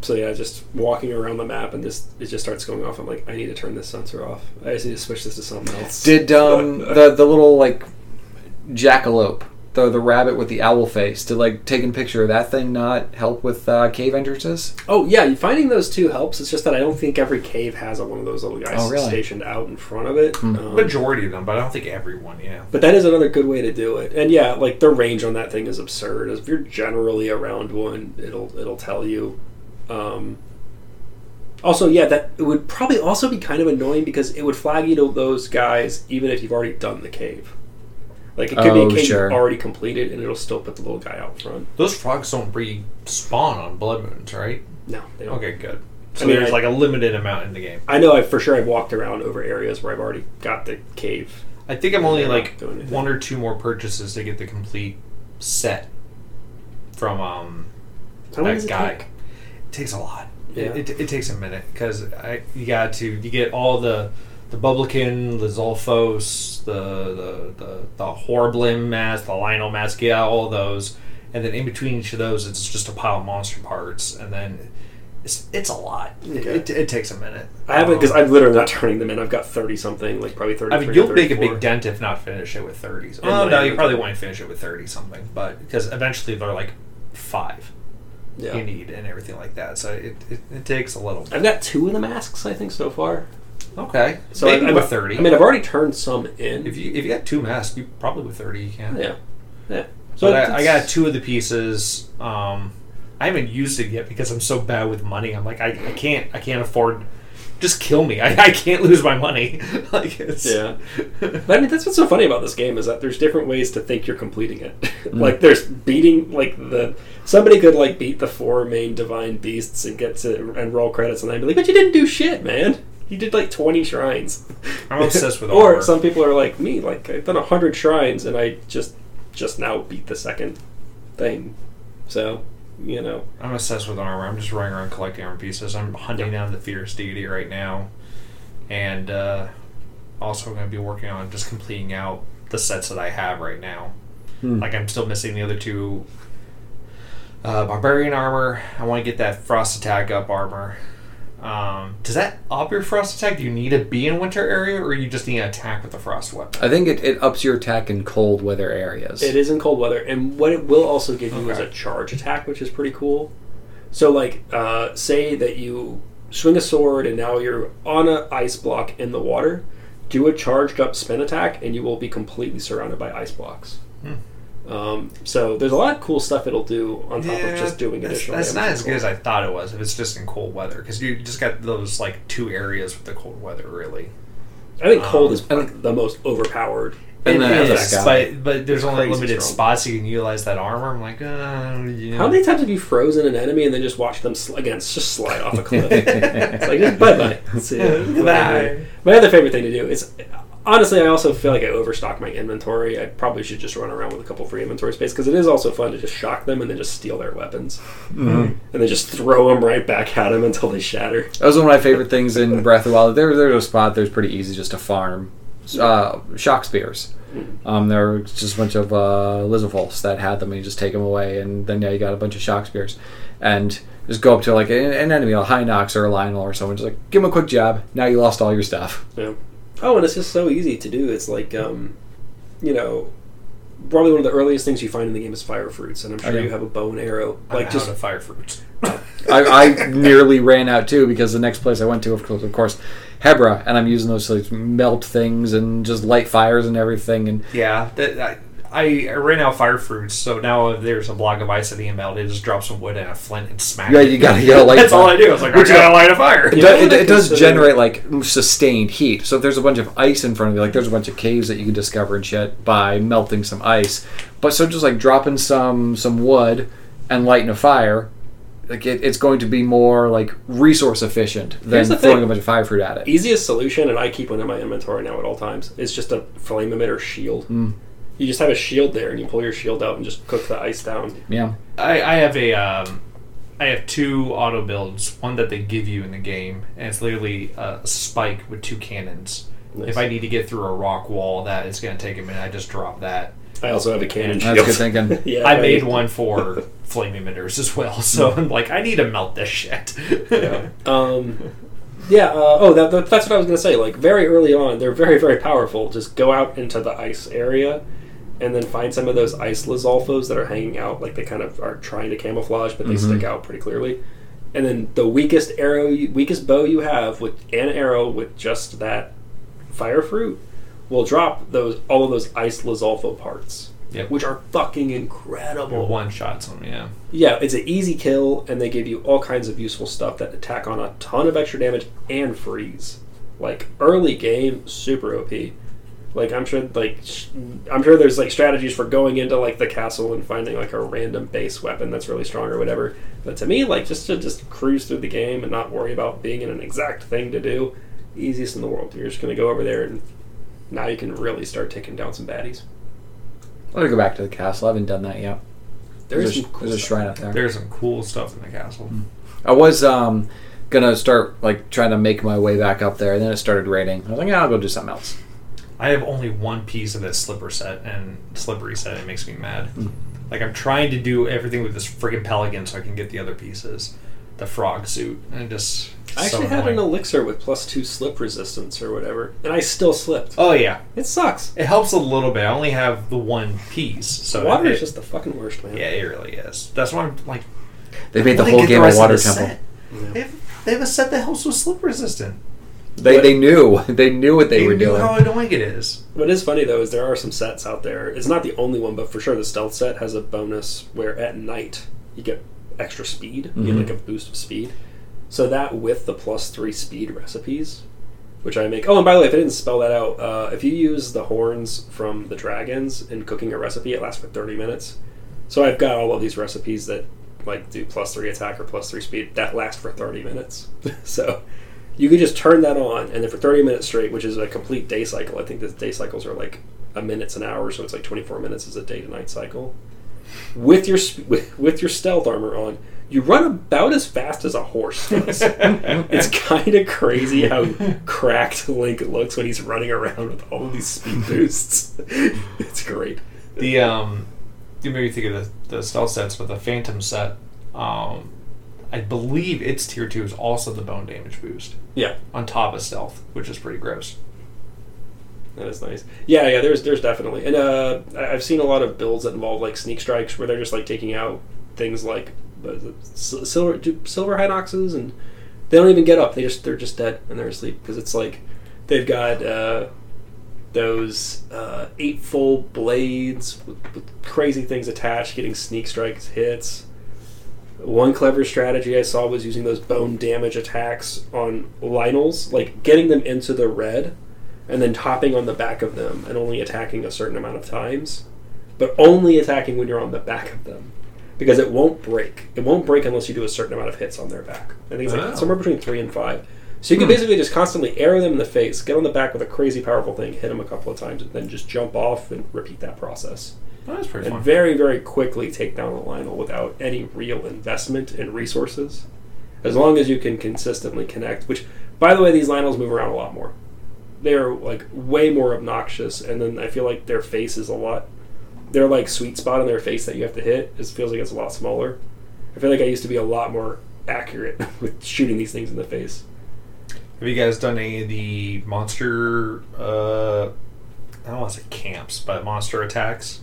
So yeah, just walking around the map, and just it just starts going off. I'm like, I need to turn this sensor off. I just need to switch this to something else. Did um the the little like jackalope, the the rabbit with the owl face, did like taking picture of that thing not help with uh, cave entrances? Oh yeah, finding those two helps. It's just that I don't think every cave has a, one of those little guys Oh, really? stationed out in front of it. Hmm. Um, Majority of them, but I don't think everyone. Yeah. But that is another good way to do it. And yeah, like the range on that thing is absurd. If you're generally around one, it'll it'll tell you. Um, also, yeah, that it would probably also be kind of annoying because it would flag you to those guys even if you've already done the cave. Like it could Oh, be a cave sure. already completed, and it'll still put the little guy out front. Those frogs don't respawn on blood moons, right? No, they don't. Okay, good. So I mean, there's I- like a limited amount in the game. I know I for sure I've walked around over areas where I've already got the cave. I think I'm only like not doing anything. one or two more purchases to get the complete set from um How that it guy. take? It takes a lot. Yeah. It, it, it takes a minute because you got to you get all the the Bokoblin, the Zolfos, the the the, the Horriblin mask, the Lynel mask, yeah, all those, and then in between each of those, it's just a pile of monster parts, and then it's it's a lot. It, Okay. it, it takes a minute. I haven't because Um, I'm literally not turning them in. I've got thirty something, like probably thirty. I mean, you'll make a big dent if not finish it with 30s. Oh, my no, you probably won't finish it with 30 something, but because eventually they're like five Yeah. you need and everything like that. So it, it, it takes a little. I've got two of the masks, I think, so far. Okay, So maybe I, with 30. I mean, I've already turned some in. if you if you got two masks, you probably with 30 you can. yeah, yeah. So But I, I got two of the pieces. Um, I haven't used it yet because I'm so bad with money. I'm like I, I can't I can't afford. Just kill me. [LAUGHS] I, I can't lose my money. [LAUGHS] like it's Yeah. But I mean, that's what's so funny about this game is that there's different ways to think you're completing it. [LAUGHS] Mm. like, there's beating like the somebody could like beat the four main divine beasts and get to and roll credits, and I'd be like, "But you didn't do shit, man. You did like 20 shrines." I'm obsessed with armor. [LAUGHS] or armor. some people are like me, like I've done 100 shrines and I just just now beat the second thing. So, you know, I'm obsessed with armor. I'm just running around collecting armor pieces. I'm hunting down the fierce deity right now, and uh, also I'm going to be working on just completing out the sets that I have right now. Hmm. Like I'm still missing the other two uh, barbarian armor. I want to get that frost attack up armor. Um, does that up your frost attack? Do you need to be in winter area, or you just need an attack with the frost weapon? I think it, it ups your attack in cold weather areas. It is in cold weather, and what it will also give you is a charge attack, which is pretty cool. So, like, uh, say that you swing a sword, and now you're on an ice block in the water. Do a charged up spin attack, and you will be completely surrounded by ice blocks. Hmm. Um, so there's a lot of cool stuff it'll do on top of just doing that's, additional. that's not as good as. I thought it was. If it's just in cold weather, because you just got those like two areas with the cold weather, really. I think cold um, is like, the most overpowered. And It then is, the sky. but but there's only limited strong. spots you can utilize that armor. I'm like, uh, you know. How many times have you frozen an enemy and then just watched them sl- again just slide off a cliff? [LAUGHS] it's like just bye bye. [LAUGHS] See. Bye. My other favorite thing to do is honestly, I also feel like I overstock my inventory. I probably should just run around with a couple free inventory space because it is also fun to just shock them and then just steal their weapons Mhm. and then just throw them right back at them until they shatter. That was one of my favorite things in Breath of the Wild. There, there's a spot there's pretty easy just to farm uh, shock spears. Um, there were just a bunch of uh, Lizardfolks that had them, and you just take them away, and then yeah, you got a bunch of shock spears, and just go up to like an, an enemy, a Hinox or a Lynel or someone, just like give them a quick jab. Now you lost all your stuff. Yeah. Oh, and it's just so easy to do. It's like, um, you know, probably one of the earliest things you find in the game is fire fruits, and I'm sure Okay. you have a bow and arrow. Like Like just how to fire fruits. [LAUGHS] I, I nearly ran out too because the next place I went to, of course, of course, Hebra, and I'm using those like melt things and just light fires and everything, and Yeah, that, I, I I ran out fire fruits, so now if there's a block of ice at the melt, it just drops some wood and a flint and smack. yeah, you gotta get a [LAUGHS] light. That's all. I do. I was like, Which I gotta light a fire. It, You do- it, it does generate like sustained heat. So if there's a bunch of ice in front of you, like there's a bunch of caves that you can discover and shit by melting some ice. But so just like dropping some some wood and lighting a fire, like it, it's going to be more like resource efficient than the throwing thing. a bunch of fire fruit at it. easiest solution, and I keep one in my inventory now at all times, is just a flame emitter shield. Mm. You just have a shield there, and you pull your shield out and just cook the ice down. Yeah, I, I have a um, I have two auto builds. One that they give you in the game, and it's literally a spike with two cannons. Nice. If I need to get through a rock wall, that is going to take a minute. I just drop that. I also have a cannon shield. that's good thinking. [LAUGHS] yeah, I right. made one for flame emitters as well, [LAUGHS] so I'm like, I need to melt this shit. Yeah. Um, yeah. Uh, oh, that, that, that's what I was gonna say. Like very early on, they're very very powerful. Just go out into the ice area, and then find some of those ice lizalfos that are hanging out. Like they kind of are trying to camouflage, but they Mhm. stick out pretty clearly. And then the weakest arrow, you, weakest bow you have with an arrow with just that fire fruit will drop those all of those ice lizalfo parts, Yep. which are fucking incredible. one shots them, yeah. Yeah, it's an easy kill, and they give you all kinds of useful stuff that attack on a ton of extra damage and freeze. Like early game, super OP. Like I'm sure, like sh- I'm sure there's like strategies for going into like the castle and finding like a random base weapon that's really strong or whatever. But to me, like just to just cruise through the game and not worry about being in an exact thing to do, easiest in the world. You're just gonna go over there and now you can really start taking down some baddies. I want to go back to the castle. I haven't done that yet. There's, There's, a, some cool there's a shrine up there. There's some cool stuff in the castle. I was um, gonna start like trying to make my way back up there, and then it started raining. I was like, yeah, I'll go do something else. I have only one piece of this slipper set and slippery set. It makes me mad. Mm. Like I'm trying to do everything with this friggin' pelican so I can get the other pieces, the frog suit, and just. I so actually had an annoying. elixir with plus two slip resistance or whatever, and I still slipped. Oh yeah, It sucks. it helps a little bit. I only have the one piece, so Water it, is just the fucking worst, man. Yeah, it really is. That's why I'm like. They made the whole game a water temple. set. Yeah. They have, they have a set that helps with slip resistant. They, What- they knew [LAUGHS] they knew what they, They, were knew doing. how annoying it is. What is funny though is there are some sets out there. It's not the only one, but for sure the stealth set has a bonus where at night you get extra speed. You Mhm. get like a boost of speed. So that with the plus three speed recipes, which I make. Oh, and by the way, if I didn't spell that out, uh, if you use the horns from the dragons in cooking a recipe, it lasts for thirty minutes. So I've got all of these recipes that like do plus three attack or plus three speed that last for thirty minutes. [LAUGHS] so you could just turn that on, and then for thirty minutes straight, which is a complete day cycle. I think the day cycles are like a minute's an hour, so it's like twenty four minutes is a day to night cycle. With your with, with your stealth armor on, you run about as fast as a horse does. [LAUGHS] it's kind of crazy how cracked Link looks when he's running around with all these speed boosts. [LAUGHS] it's great. The um, you made me think of the, the stealth sets, but the Phantom set, um, I believe its tier two is also the bone damage boost Yeah, on top of stealth, which is pretty gross. that is nice. Yeah, yeah. There's there's definitely, and uh, I've seen a lot of builds that involve like sneak strikes where they're just like taking out things like what is it, sil- silver do- silver hinoxes, and they don't even get up. They just they're just dead and they're asleep because it's like they've got uh, those uh, Eightfold blades with, with crazy things attached, getting sneak strikes hits. One clever strategy I saw was using those bone damage attacks on Lynels, like getting them into the red and then topping on the back of them and only attacking a certain amount of times, but only attacking when you're on the back of them. Because it won't break. It won't break unless you do a certain amount of hits on their back. I think it's like Oh. somewhere between three and five. So you can hmm. basically just constantly arrow them in the face, get on the back with a crazy powerful thing, hit them a couple of times, and then just jump off and repeat that process. That's pretty And fun. very, very quickly take down a Lynel without any real investment in resources. As long as you can consistently connect, which, by the way, these Lynels move around a lot more. they're like way more obnoxious, and then I feel like their face is a lot. Their like sweet spot on their face that you have to hit. It feels like it's a lot smaller. I feel like I used to be a lot more accurate [LAUGHS] with shooting these things in the face. Have you guys done any of the monster? Uh, I don't want to say camps, but monster attacks.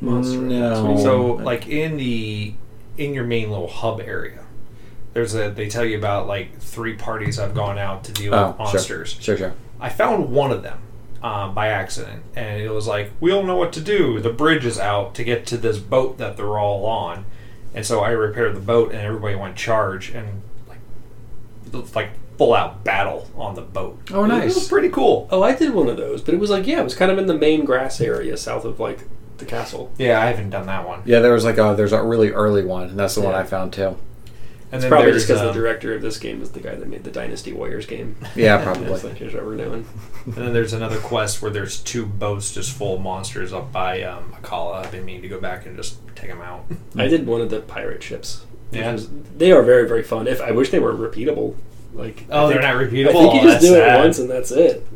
Monster No. So, like in the in your main little hub area, there's a they tell you about like three parties I've gone out to deal Oh, with sure. monsters. Sure, sure. I found one of them um, by accident, and it was like, we don't know what to do. The bridge is out to get to this boat that they're all on, and so I repaired the boat, and everybody went charge and like, like full out battle on the boat. Oh, It nice. was pretty cool. Oh, I did one of those, but it was like yeah, it was kind of in the main grass area south of like the castle. Yeah, I haven't done that one. Yeah, there was like a there's a really early one, and that's the one Yeah. I found too. And It's then probably there's, just because um, the director of this game is the guy that made the Dynasty Warriors game. [LAUGHS] Yeah, That's probably. like here's what we're doing. And [LAUGHS] then there's another quest where there's two boats just full of monsters up by um, Akkala. I've been meaning to go back and just take them out. I did one of the pirate ships. which Yeah. was- they are very very fun. If I wish they were repeatable, like Oh, I they're think- not I repeatable. think you Oh, just that's do it sad. once and that's it.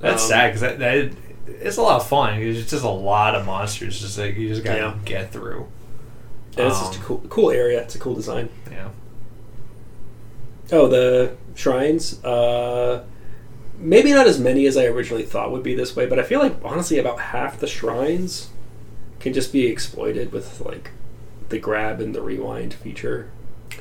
That's Um, sad because that, that it's a lot of fun. It's just a lot of monsters. Just like you just gotta Yeah. get through. And it's just a Um, cool cool area. It's a cool design. Yeah. Oh, the shrines. Uh, maybe not as many as I originally thought would be this way, but I feel like honestly about half the shrines can just be exploited with like the grab and the rewind feature.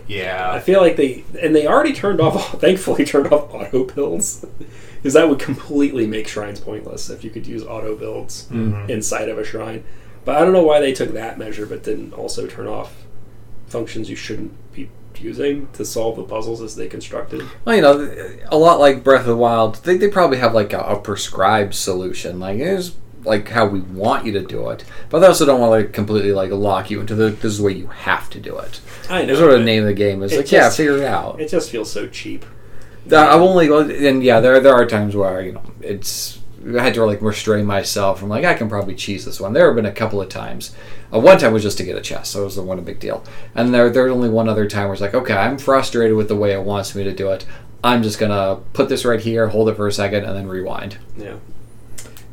Yeah, I feel like they and they already turned off. [LAUGHS] Thankfully, turned off auto builds [LAUGHS] because that would completely make shrines pointless if you could use auto builds Mhm. inside of a shrine. But I don't know why they took that measure, but didn't also turn off functions you shouldn't be using to solve the puzzles as they constructed. Well, you know, a lot like Breath of the Wild, they, they probably have like a, a prescribed solution. Like here's like how we want you to do it, but they also don't want to like completely like lock you into the this is the way you have to do it. I know. That's sort of the name of the game. Is it like yeah, figure it out. It just feels so cheap. I've only and yeah, there there are times where you know it's I had to like restrain myself from like I can probably cheese this one. There have been a couple of times. Uh, one time was just to get a chest, so it was the one a big deal. And there there's only one other time where it's like okay, I'm frustrated with the way it wants me to do it. I'm just gonna put this right here, hold it for a second, and then rewind. Yeah.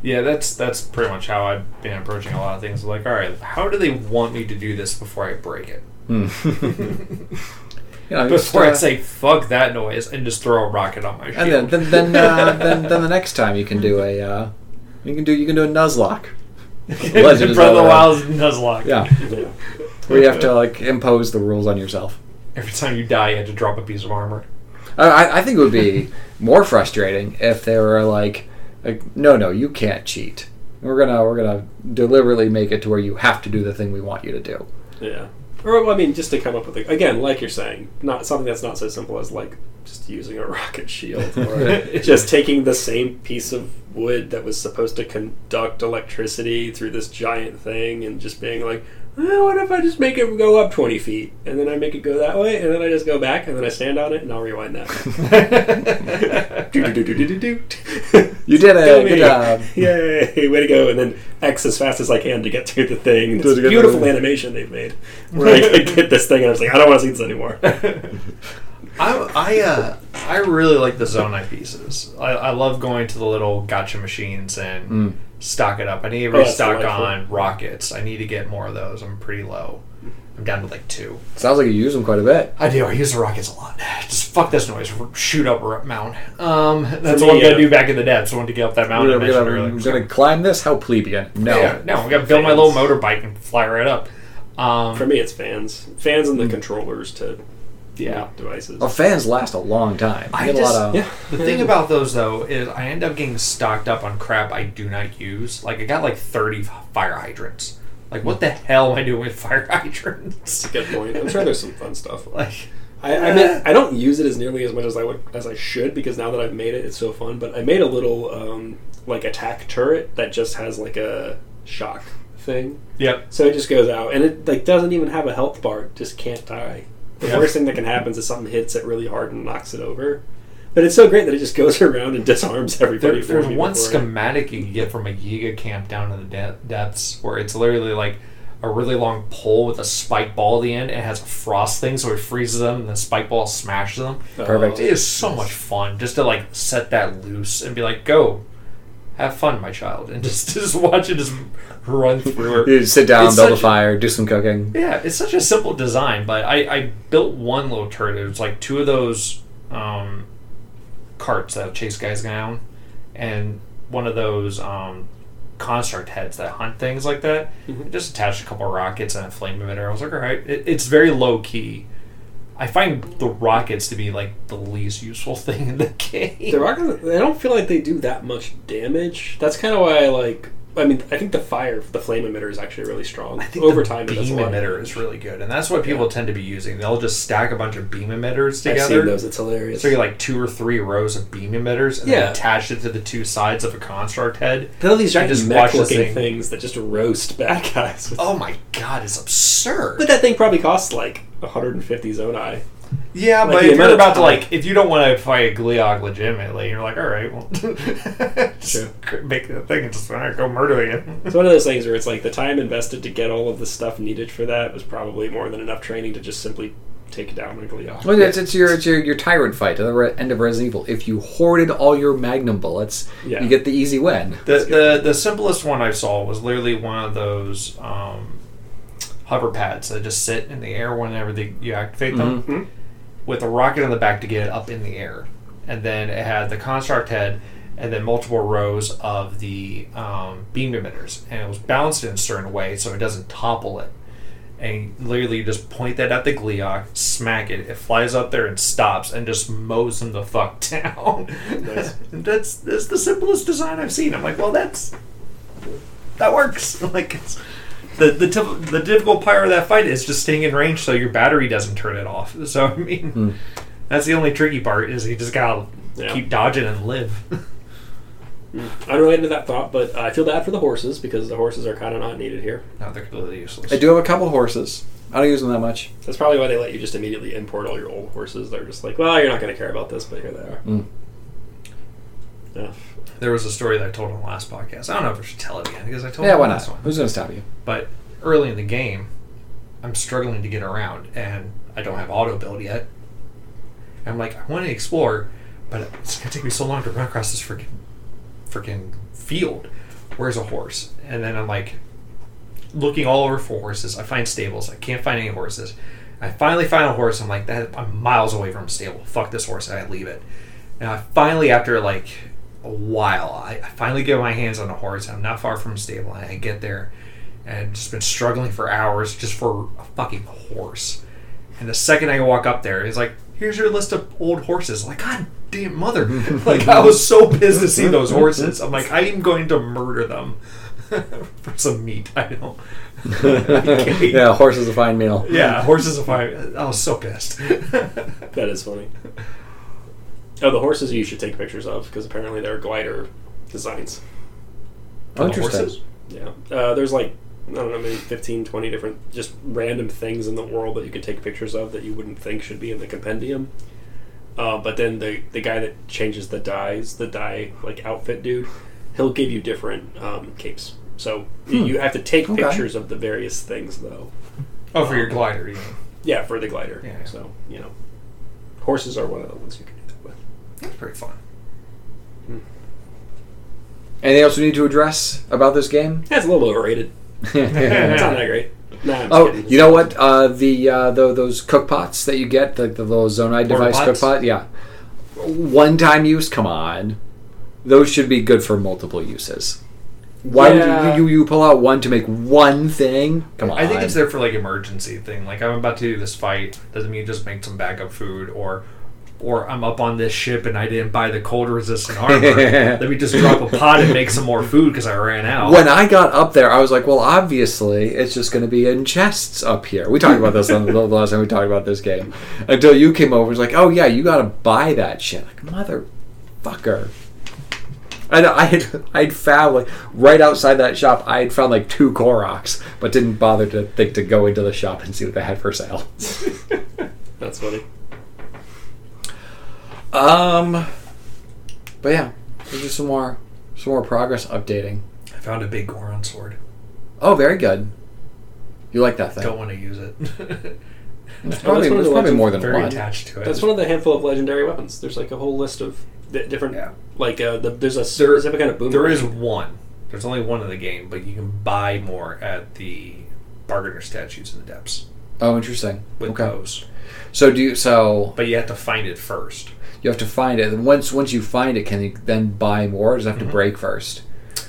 Yeah, that's that's pretty much how I've been approaching a lot of things. Like, all right, how do they want me to do this before I break it? [LAUGHS] You know, just, Before I uh, say fuck that noise and just throw a rocket on my shield. and then then then, uh, [LAUGHS] then then the next time you can do a uh, you can do you can do a Nuzlocke. [LAUGHS] Legend of Breath of the Zelda. Wild's Nuzlocke. Yeah, yeah. where you have to like impose the rules on yourself. Every time you die, you have to drop a piece of armor. I- I, I think it would be [LAUGHS] more frustrating if they were like, like, no, no, you can't cheat. We're gonna we're gonna deliberately make it to where you have to do the thing we want you to do. Yeah. Or well, I mean, just to come up with a, again, like you're saying, not something that's not so simple as like just using a [LAUGHS] rocket shield or [LAUGHS] just taking the same piece of wood that was supposed to conduct electricity through this giant thing and just being like, well, what if I just make it go up 20 feet and then I make it go that way and then I just go back and then I stand on it and I'll rewind that. [LAUGHS] You did it. Go good job. [LAUGHS] Yay, way to go. And then X as fast as I can to get to the thing. It's beautiful animation they've made. Where [LAUGHS] I get this thing and I was like, I don't want to see this anymore. I I uh I really like the zone Zonai pieces. I, I love going to the little gotcha machines and Mm. stock it up. I need to Oh, restock delightful. on rockets. I need to get more of those. I'm pretty low. I'm down to like two. Sounds like you use them quite a bit. I do. I use the rockets a lot. Just fuck this noise. Shoot up a mountain. Um, that's For what I'm gonna uh, do back in the depths. I want to get up that mountain. I We're mentioned gonna, earlier. we're gonna climb this. How plebeian? No. Yeah, no, I'm gonna build my little motorbike and fly right up. Um, For me, it's fans. Fans and the controllers to yeah. devices. Well, fans last a long time. You I get a just- lot of. yeah. [LAUGHS] The thing about those though is I end up getting stocked up on crap I do not use. Like I got like 30 fire hydrants. Like what the hell am I doing with fire [LAUGHS] hydrants? Good point. I'm sure there's some fun stuff. [LAUGHS] Like I, I mean, I don't use it as nearly as much as I would as I should because now that I've made it, it's so fun. But I made a little um, like attack turret that just has like a shock thing, yep. so it just goes out and it like doesn't even have a health bar. It just can't die. The Yeah. worst thing that can happen is something hits it really hard and knocks it over. But it's so great that it just goes [LAUGHS] around and disarms everybody. There, there's one before I- schematic you can get from a Yiga camp down in the de- depths where it's literally like a really long pole with a spike ball at the end and it has a frost thing so it freezes them and the spike ball smashes them. Oh, Perfect. It is so much fun just to like set that loose and be like, go, have fun, my child, and [LAUGHS] just just watch it just run through her. You sit down, It's build a fire, do some cooking. Yeah, it's such a simple design, but I, I built one little turret. It was like two of those um, carts that chase guys down, and one of those um, construct heads that hunt things like that. Mhm. Just attached a couple rockets and a flame emitter. I was like, all right, it, it's very low key. I find the rockets to be like the least useful [LAUGHS] thing in the game. The rockets, I don't feel like they do that much damage. That's kind of why I like. I mean, I think the fire, the flame emitter is actually really strong. I think over the time, it beam emitter is really good, and that's what people tend to be using. They'll just stack a bunch of beam emitters together. I've seen those. It's hilarious. So you like two or three rows of beam emitters and Yeah. then attach it to the two sides of a construct head. They're these giant just mech-looking thing. things that just roast bad guys. Oh my god, it's absurd. But that thing probably costs like 150 Zonai. yeah, like but if you're of about to like, if you don't want to fight a Gleeok legitimately, you're like, all right, well, [LAUGHS] just Sure. make the thing and just all right, go murder it. [LAUGHS] It's one of those things where it's like the time invested to get all of the stuff needed for that was probably more than enough training to just simply take down a Gleeok. Well, it's, it's your it's your, your tyrant fight at the re- end of Resident Evil. If you hoarded all your magnum bullets, Yeah. you get the easy win. The, the the simplest one I saw was literally one of those um, hover pads that just sit in the air whenever they, you activate them, Mhm. with a rocket on the back to get it up in the air, and then it had the construct head, and then multiple rows of the um, beam emitters, and it was balanced in a certain way so it doesn't topple it. And literally you just point that at the Gleeok, smack it, it flies up there and stops and just mows them the fuck [LAUGHS] down. Nice. [LAUGHS] that's that's the simplest design I've seen. I'm like, well, that's that works. [LAUGHS] like, it's, the the typ- the difficult part of that fight is just staying in range so your battery doesn't turn it off. [LAUGHS] So I mean, Hmm. that's the only tricky part is you just gotta Yeah. keep dodging and live. I don't Unrelated to that thought, but I feel bad for the horses because the horses are kind of not needed here. no, they're completely useless. I do have a couple horses. I don't use them that much. That's probably why they let you just immediately import all your old horses. They're just like, well, you're not going to care about this, but here they are. Mm. Yeah. There was a story that I told on the last podcast. I don't know if I should tell it again because I told Yeah, it why not? one. Who's going to stop you? But early in the game, I'm struggling to get around, and I don't have auto build yet. I'm like, I want to explore, but it's gonna take me so long to run across this freaking, freaking field. Where's a horse? And then I'm like, looking all over for horses. I find stables. I can't find any horses. I finally find a horse. I'm like, that I'm miles away from a stable. Fuck this horse. And I leave it. And I finally, after like a while, I, I finally get my hands on a horse. I'm not far from a stable. And I get there, and just been struggling for hours just for a fucking horse. And the second I walk up there, he's like, "Here's your list of old horses." I'm like, God damn mother! [LAUGHS] like I was so pissed to see those horses. I'm like, I am going to murder them [LAUGHS] for some meat. I don't. I [LAUGHS] can't- yeah, horses a fine meal. yeah, horses are fine. I was so pissed. That is funny. Oh, the horses you should take pictures of because apparently they're glider designs. Oh, interesting. horses? Yeah. Uh, there's like, I don't know, maybe 15, 20 different just random things in the world that you could take pictures of that you wouldn't think should be in the compendium. Uh, but then the, the guy that changes the dyes, the dye like outfit dude, he'll give you different um, capes. So you- Hmm. you have to take Okay. pictures of the various things though. oh, for your glider, you mean? Yeah, for the glider. Yeah, yeah. So, you know, horses are one of the ones you can do that. That's pretty fun. Anything else we need to address about this game? That's a little overrated. [LAUGHS] It's not that great. Nah, I'm Oh, kidding. you know what? Uh, the uh, the those cook pots that you get, the, the little Zonite device cookpot, pot, yeah, one time use. Come on, those should be good for multiple uses. Why Yeah. would you, you you pull out one to make one thing? Come on, I think it's there for like emergency thing. Like I'm about to do this fight, doesn't mean just make some backup food or or I'm up on this ship and I didn't buy the cold resistant armor. [LAUGHS] Let me just drop a pot and make some more food because I ran out. When I got up there, I was like, well, obviously, it's just going to be in chests up here. We talked about this on the the [LAUGHS] last time we talked about this game. Until you came over and was like, oh, yeah, you got to buy that shit. Like, motherfucker. And I had I'd found like right outside that shop I had found like two Koroks, but didn't bother to think to go into the shop and see what they had for sale. [LAUGHS] That's funny. Um, but yeah, there's just some more some more progress updating. I found a big Goron sword. Oh, very good. You like that thing? Don't want to use it. [LAUGHS] There's Oh, probably, that's one there's probably more than Very one. attached to it. That's one of the handful of legendary weapons. There's like a whole list of di- different, Yeah. like uh, the, there's a There- specific kind of boomerang. There is one. There's only one in the game, but you can buy more at the bargainer statues in the depths Oh, interesting. with okay. those. So do you? So But you have to find it first. You have to find it. And once once you find it, can you then buy more? Or does it have Mm-hmm. to break first?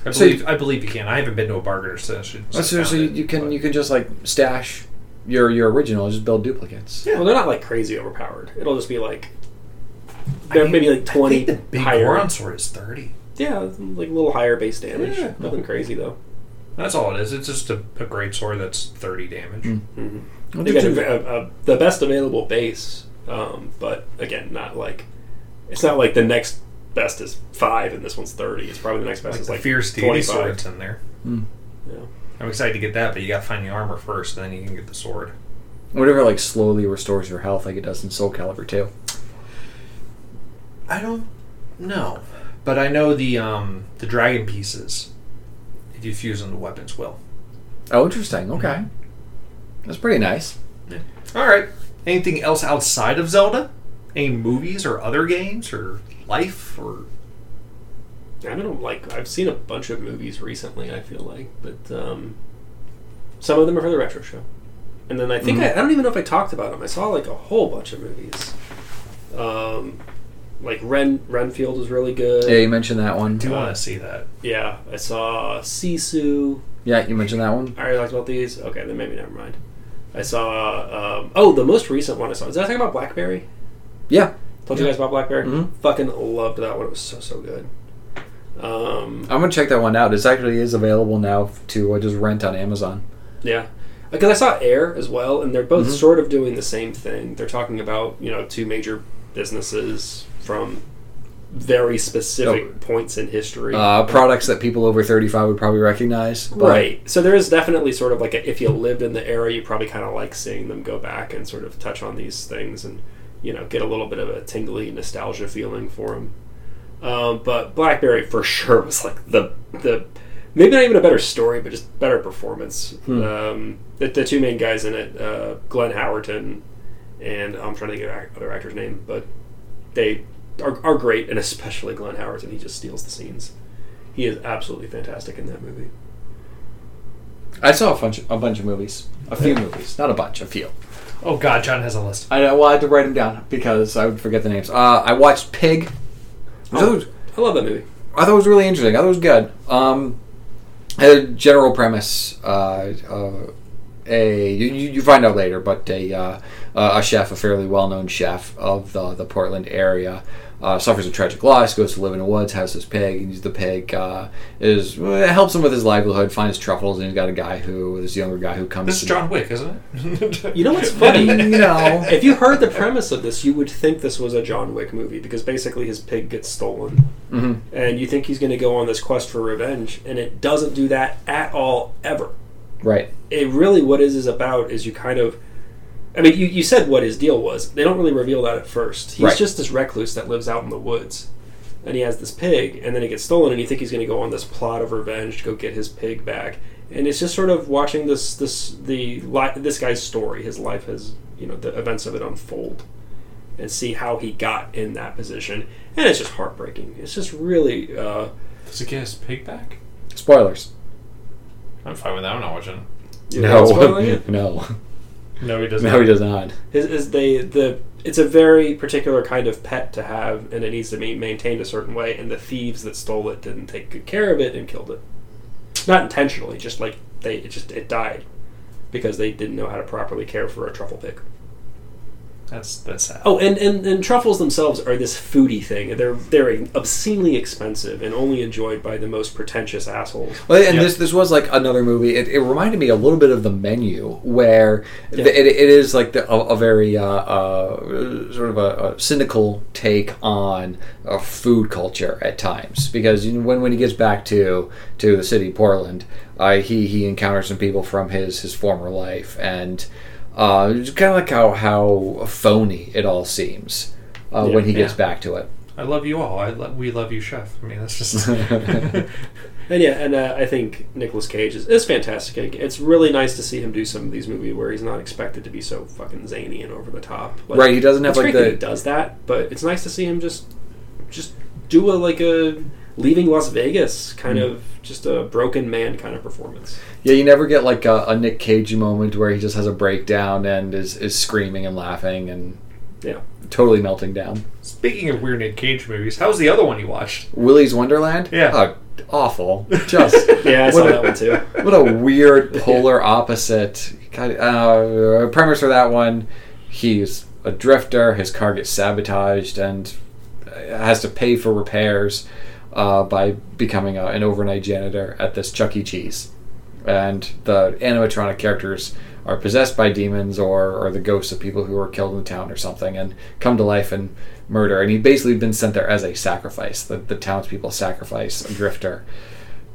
I So believe I believe you can. I haven't been to a bargainer statue. Oh, so, so you, you can you can just like stash your your original, and just build duplicates. Well, they're not like crazy overpowered. It'll just be like they're maybe like I twenty think the big higher. Goron sword is thirty. Yeah, like a little higher base damage. Yeah. Nothing crazy though. That's all it is. It's just a, a great sword that's thirty damage. Mm. Mm-hmm. They a, a, a, the best available base, um, but again, not like it's not like the next best is five and this one's thirty. It's probably the next best Like is the like fierce deity twenty five. sword's in there. Mm. Yeah. I'm excited to get that, but you got to find the armor first, and then you can get the sword. Whatever like slowly restores your health, like it does in Soul Calibur too. I don't know, but I know the um, the dragon pieces. If you fuse them to weapons, will. Oh, interesting. Okay, that's pretty nice. All right. Anything else outside of Zelda? Any movies or other games or life or I don't know. Like I've seen a bunch of movies recently. I feel like, but um, some of them are for the retro show, and then I think Mhm. I, I don't even know if I talked about them. I saw like a whole bunch of movies. Um, like Ren Renfield was really good. Yeah, you mentioned that one. do you want to see that? Yeah, I saw Sisu. Yeah, you mentioned that one. I already talked about these. Okay, then maybe never mind. I saw. Um, oh, the most recent one I saw. Did I talk about Blackberry? Yeah, Told you guys about Blackberry. Mhm. Fucking loved that one. It was so so good. Um, I'm gonna check that one out. It actually is available now to uh, just rent on Amazon. Yeah, because I saw Air as well, and they're both Mhm. sort of doing the same thing. They're talking about you know two major businesses from very specific Oh. points in history. Uh, products that people over 35 would probably recognize. Right. So there is definitely sort of like a, if you lived in the era, you probably kind of like seeing them go back and sort of touch on these things and you know get a little bit of a tingly nostalgia feeling for him. Um, but BlackBerry for [LAUGHS] sure was like the the maybe not even a better story, but just better performance. Hmm. Um, the, the two main guys in it, uh, Glenn Howerton, and I'm trying to think of the other actor's name, but they are, are great, and especially Glenn Howerton. He just steals the scenes. He is absolutely fantastic in that movie. I saw a bunch, a bunch of movies, a few movies, not a bunch, a few. Oh God, Jon has a list. I well, I had to write them down because I would forget the names. Uh, I watched Pig. I thought, it was, I love that movie. I thought it was really interesting. I thought it was good. Um, a general premise. Uh, uh, a you, you you find out later, but a uh, a chef, a fairly well known chef of the the Portland area, uh, suffers a tragic loss, goes to live in the woods, has this pig. And the pig uh, is well, it helps him with his livelihood, finds truffles, and he's got a guy who this younger guy who comes. This is John Wick, isn't it? You know what's funny? [LAUGHS] you know. if you heard the premise of this, you would think this was a John Wick movie because basically his pig gets stolen, hmm and you think he's going to go on this quest for revenge, and it doesn't do that at all ever. Right. It really what is is about is you kind of. I mean, you, you said what his deal was. They don't really reveal that at first. He's Right. just this recluse that lives out in the woods, and he has this pig, and then it gets stolen, and you think he's going to go on this plot of revenge to go get his pig back. And it's just sort of watching this this the li- this guy's story. His life has you know the events of it unfold, and see how he got in that position. And it's just heartbreaking. It's just really. Uh, Does he get his pig back? Spoilers. I'm fine with that. I'm not watching. you're spoiling it? no, [LAUGHS] No, he doesn't. no, he does not. is, is they the it's a very particular kind of pet to have and it needs to be maintained a certain way and the thieves that stole it didn't take good care of it and killed it not intentionally just like they it just it died because they didn't know how to properly care for a truffle pig That's that's sad. oh and, and and truffles themselves are this foodie thing they're they're obscenely expensive and only enjoyed by the most pretentious assholes Well, and Yep. this this was like another movie. It, it reminded me a little bit of the menu, where Yeah. the, it, it is like the, a, a very uh, uh, sort of a, a cynical take on uh, food culture at times. Because you know, when when he gets back to to the city, Portland, uh, he he encounters some people from his his former life, and uh, it's kind of like how how phony it all seems uh, Yeah. when he gets Yeah. back to it. I love you all. I lo- we love you, chef. I mean, that's just. [LAUGHS] And yeah, and uh, I think Nicolas Cage is, is fantastic. It's really nice to see him do some of these movies where he's not expected to be so fucking zany and over the top. Like, right, he doesn't have it's like great that he the does that, but it's nice to see him just just do a like a leaving Las Vegas kind Mm. of just a broken man kind of performance. yeah. You never get like a, a Nick Cage moment where he just has a breakdown and is is screaming and laughing and Yeah. totally melting down. Speaking of weird Nick Cage movies, how's the other one you watched? Willy's Wonderland. Yeah. Oh, awful. Just [LAUGHS] Yeah, I saw What a- that one too. what a weird [LAUGHS] polar opposite kind of, uh, premise for that one. He's a drifter. His car gets sabotaged and uh, has to pay for repairs uh, by becoming a, an overnight janitor at this Chuck E. Cheese. And the animatronic characters are possessed by demons or, or the ghosts of people who were killed in the town or something and come to life and murder. And he'd basically been sent there as a sacrifice. The, the townspeople sacrifice a drifter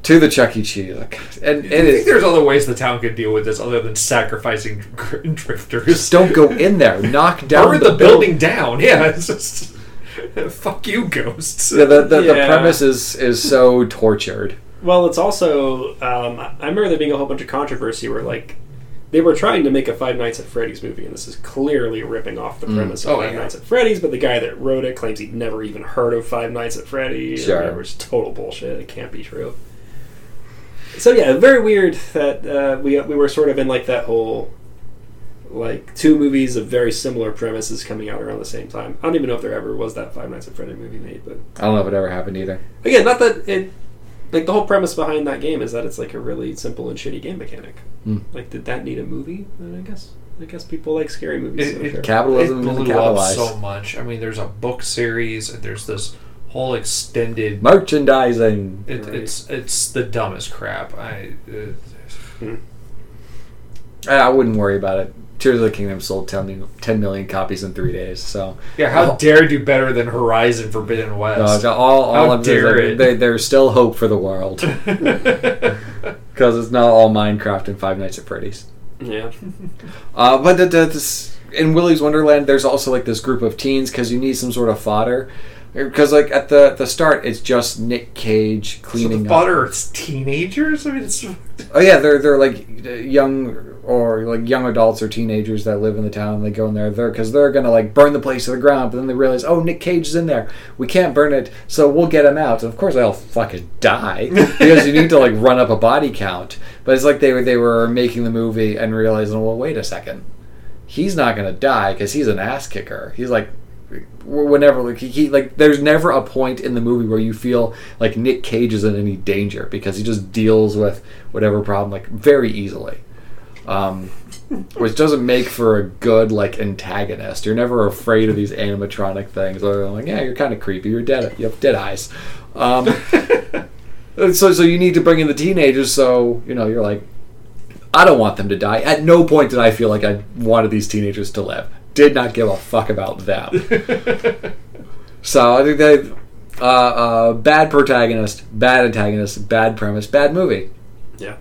to the Chuck E. Cheese. Like, And I think there's other ways the town could deal with this other than sacrificing dr- [LAUGHS] drifters. Just don't go in there. Knock down Burn the, building down. Yeah, it's just [LAUGHS] fuck you, ghosts. Yeah, the, the, the premise is is so tortured. Well, it's also um, I remember there being a whole bunch of controversy where like they were trying to make a Five Nights at Freddy's movie, and this is clearly ripping off the Mm. premise of Five yeah. Nights at Freddy's. But the guy that wrote it claims he'd never even heard of Five Nights at Freddy's. Sure. or whatever. It's total bullshit. It can't be true. So yeah, very weird that uh, we we were sort of in like that whole like two movies of very similar premises coming out around the same time. I don't even know if there ever was that Five Nights at Freddy movie made, but I don't know if it ever happened either. Again, not that it. Like the whole premise behind that game is that it's like a really simple and shitty game mechanic. Hmm. Like, did that need a movie? Then I guess I guess people like scary movies. It- so it- sure. Capitalism it is blew up capitalized. so much. I mean, there's a book series. and There's this whole extended. Merchandising. It, Right. It's it's the dumbest crap. I. Uh, I, I wouldn't worry about it. Tears of the Kingdom sold 10 million, 10 million copies in three days. So yeah, how Oh. dare do better than Horizon Forbidden West? so all, all How I'm is dare like, it. they, there's still hope for the world [LAUGHS] because it's not all Minecraft and Five Nights at Freddy's. yeah, Uh, but the, the, this, in Willy's Wonderland, there's also like this group of teens because you need some sort of fodder. Because like at the the start, it's just Nick Cage so cleaning the up. fodder it's teenagers. I mean, it's [LAUGHS] Oh yeah, they're they're like young or like young adults or teenagers that live in the town. They go in there, they're because they're gonna like burn the place to the ground. But then they realize, oh, Nick Cage is in there. We can't burn it, so we'll get him out. And of course, they'll fucking die [LAUGHS] because you need to like run up a body count. But it's like they were they were making the movie and realizing, well, wait a second, he's not gonna die because he's an ass kicker. He's like whenever like he, he like there's never a point in the movie where you feel like Nick Cage is in any danger because he just deals with whatever problem like very easily. Um, [LAUGHS] which doesn't make for a good like antagonist. You're never afraid of these animatronic things. Or like, yeah, you're kind of creepy. You're dead. You have dead eyes. Um, [LAUGHS] so so you need to bring in the teenagers. So you know you're like, I don't want them to die. At no point did I feel like I wanted these teenagers to live. Did not give a fuck about them. [LAUGHS] So I think they, uh, uh, bad protagonist, bad antagonist, bad premise, bad movie. yeah.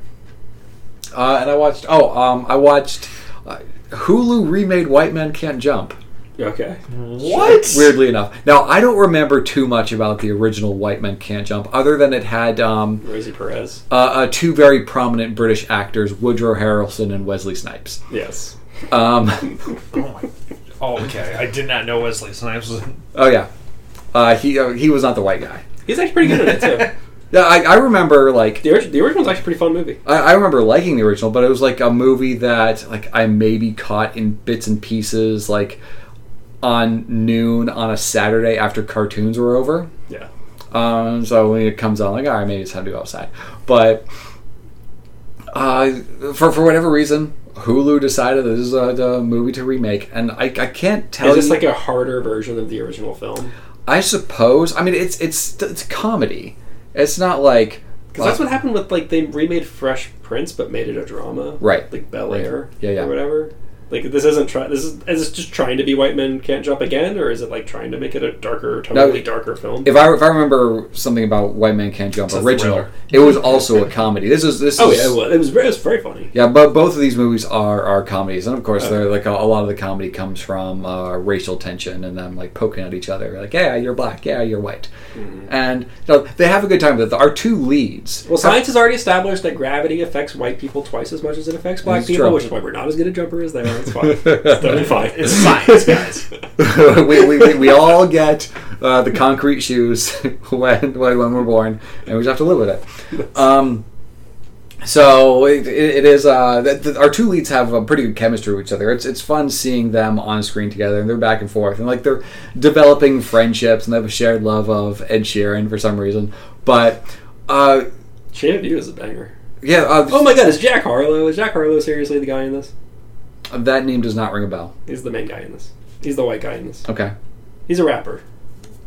Uh, and I watched. Oh, um, I watched. Uh, Hulu remade White Men Can't Jump. Okay. what? Weirdly enough, now I don't remember too much about the original White Men Can't Jump, other than it had um, Rosie Perez. uh, uh, two very prominent British actors, Woodrow Harrelson and Wesley Snipes. Yes. Um, [LAUGHS] Oh my. Oh, okay, I did not know Wesley Snipes was. oh yeah, uh, he uh, he was not the white guy. He's actually pretty good at it too. [LAUGHS] Yeah, I, I remember like The, orig- the original's actually a pretty fun movie. I, I remember liking the original, but it was like a movie that like I maybe caught in bits and pieces, like on noon on a Saturday after cartoons were over. Yeah. Um, so when it comes on, like, all right, maybe it's time to go outside. But uh, for for whatever reason, Hulu decided this is a, movie to remake, and I, I can't tell. Is this you- like a harder version of the original film? I suppose. I mean, it's it's it's comedy. It's not like Because that's what happened with like they remade Fresh Prince but made it a drama, Right. Like Bel Right. Air, Yeah, yeah. or whatever. Like this isn't try. This is is this just trying to be White Men Can't Jump again, or is it like trying to make it a darker, totally darker film? If I if I remember something about White Man Can't Jump It's original, it was also a comedy. This is this oh is yeah, well, it was very, it was very funny. Yeah, but both of these movies are, are comedies, and of course, Oh. they're like a, a lot of the comedy comes from uh, racial tension and them like poking at each other, like yeah, you're black, yeah, you're white, and you know, they have a good time. But our two leads, Well, science has already established that gravity affects white people twice as much as it affects black people, true. which is why we're not as good a jumper as they are. It's fine. it's totally [LAUGHS] fine. It's science, guys. [LAUGHS] we, we, we, we all get uh, the concrete shoes [LAUGHS] when, when when we're born, and we just have to live with it. Um, so it, it is. Uh, th- th- our two leads have a pretty good chemistry with each other. It's it's fun seeing them on screen together, and they're back and forth, and like they're developing friendships, and they have a shared love of Ed Sheeran for some reason. But uh, Shape of You is a banger. yeah, uh, Oh my god, is Jack Harlow? Is Jack Harlow seriously the guy in this? That name does not ring a bell. He's the main guy in this. He's the white guy in this. Okay, He's a rapper.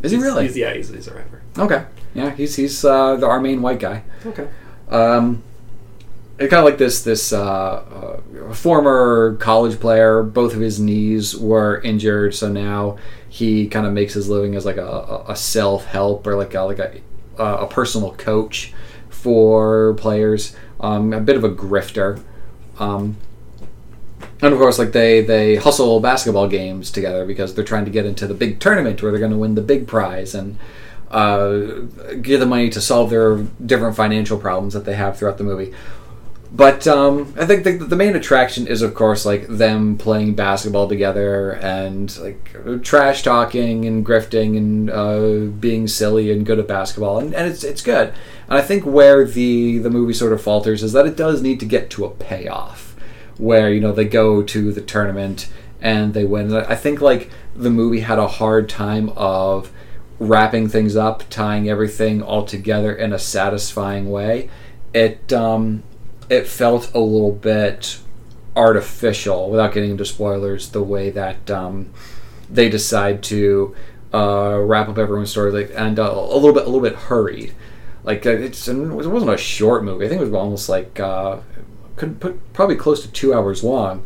is he really? He's, yeah, he's, he's a rapper. Okay, yeah, he's he's uh, the our main white guy. Okay. Um, it kind of like this this uh, uh, former college player. Both of his knees were injured, so now he kind of makes his living as like a, a self help or like a, like a a personal coach for players. Um, a bit of a grifter. Um, and of course, like they they hustle basketball games together because they're trying to get into the big tournament where they're going to win the big prize and uh, get the money to solve their different financial problems that they have throughout the movie. But um, I think the, the main attraction is, of course, like them playing basketball together and like trash talking and grifting and uh, being silly and good at basketball, and, and it's it's good. And I think where the the movie sort of falters is that it does need to get to a payoff, where you know they go to the tournament and they win. I think like the movie had a hard time of wrapping things up, tying everything all together in a satisfying way. It um, it felt a little bit artificial, without getting into spoilers, the way that um, they decide to uh, wrap up everyone's story, like and uh, a little bit a little bit hurried. Like uh, it's it wasn't a short movie. I think it was almost like uh, could put probably close to two hours long,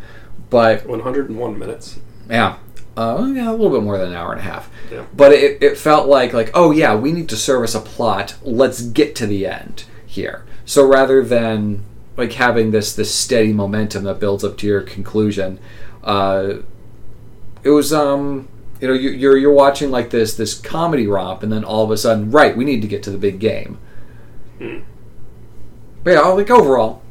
but 101 minutes. yeah. Uh, yeah, a little bit more than an hour and a half. Yeah. But it, it felt like like oh yeah, we need to service a plot. Let's get to the end here. So rather than like having this this steady momentum that builds up to your conclusion, uh, it was um you know you, you're you're watching like this this comedy romp, and then all of a sudden right we need to get to the big game. Hmm. But yeah, like overall,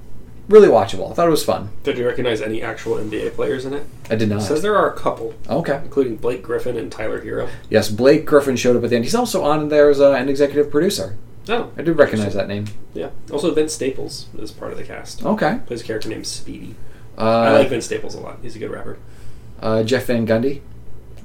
really watchable. I thought it was fun. Did you recognize any actual NBA players in it? I did It not. says there are a couple, Okay. including Blake Griffin and Tyler Herro. Yes, Blake Griffin showed up at the end. He's also on there as uh, an executive producer. Oh, I did recognize that name. yeah. Also, Vince Staples is part of the cast. Okay. Plays a character named Speedy. Uh, I like Vince Staples a lot. He's a good rapper. uh, Jeff Van Gundy.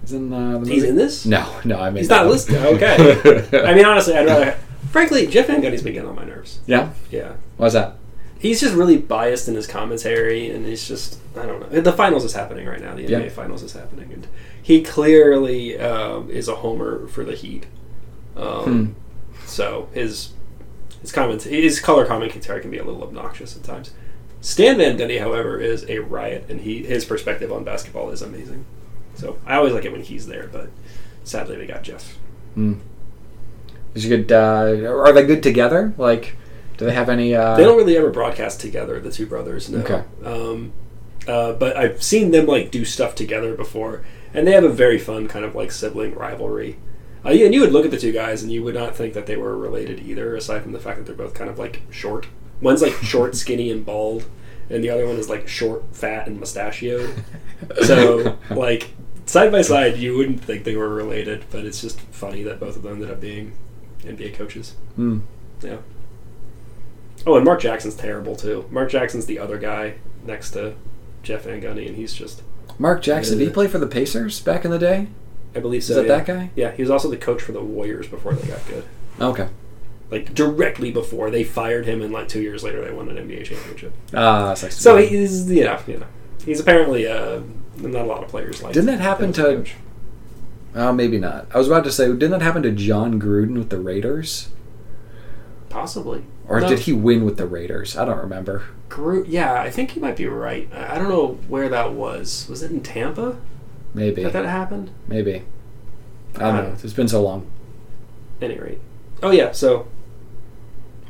Is in uh, the movie. He's in this? No, no, I mean He's not listed. [LAUGHS] Okay. I mean, honestly, I'd rather. Frankly, Jeff Van Gundy's been getting on my nerves. yeah. Yeah. Why's that? He's just really biased in his commentary, and he's just I don't know. The finals is happening right now. The NBA Yeah. finals is happening, and he clearly um, is a homer for the Heat. Um, Hmm. So his his comments, his color commentary can be a little obnoxious at times. Stan Van Gundy, however, is a riot, and he his perspective on basketball is amazing. So I always like it when he's there, but sadly they got Jeff. Hmm. Is he good? Uh, are they good together? Like, do they have any? Uh, They don't really ever broadcast together, the two brothers. No. Okay. Um, uh, but I've seen them like do stuff together before, and they have a very fun kind of like sibling rivalry. Uh, and you would look at the two guys, and you would not think that they were related either, aside from the fact that they're both kind of like short. One's like [LAUGHS] short, skinny, and bald, and the other one is like short, fat, and mustachioed. [LAUGHS] So like side by side, you wouldn't think they were related, but it's just funny that both of them ended up being NBA coaches. Hmm. Yeah. Oh, and Mark Jackson's terrible too. Mark Jackson's the other guy next to Jeff Van Gundy, and he's just, Mark Jackson. Did he Uh, play for the Pacers back in the day? I believe Is so. that yeah. that guy? Yeah, he was also the coach for the Warriors before they got good. Okay. Like directly before they fired him, and like two years later they won an NBA championship. Ah, to So he's you know you know he's apparently uh, not a lot of players like. Didn't that happen him as a to-. Uh, maybe not. I was about to say, didn't that happen to Jon Gruden with the Raiders? possibly? Or No. did he win with the Raiders? I don't remember. Gro- yeah, I think you might be right. I don't know where that was. Was it in Tampa Maybe, that that happened? maybe. I don't know. It's been so long. any rate. Oh yeah, so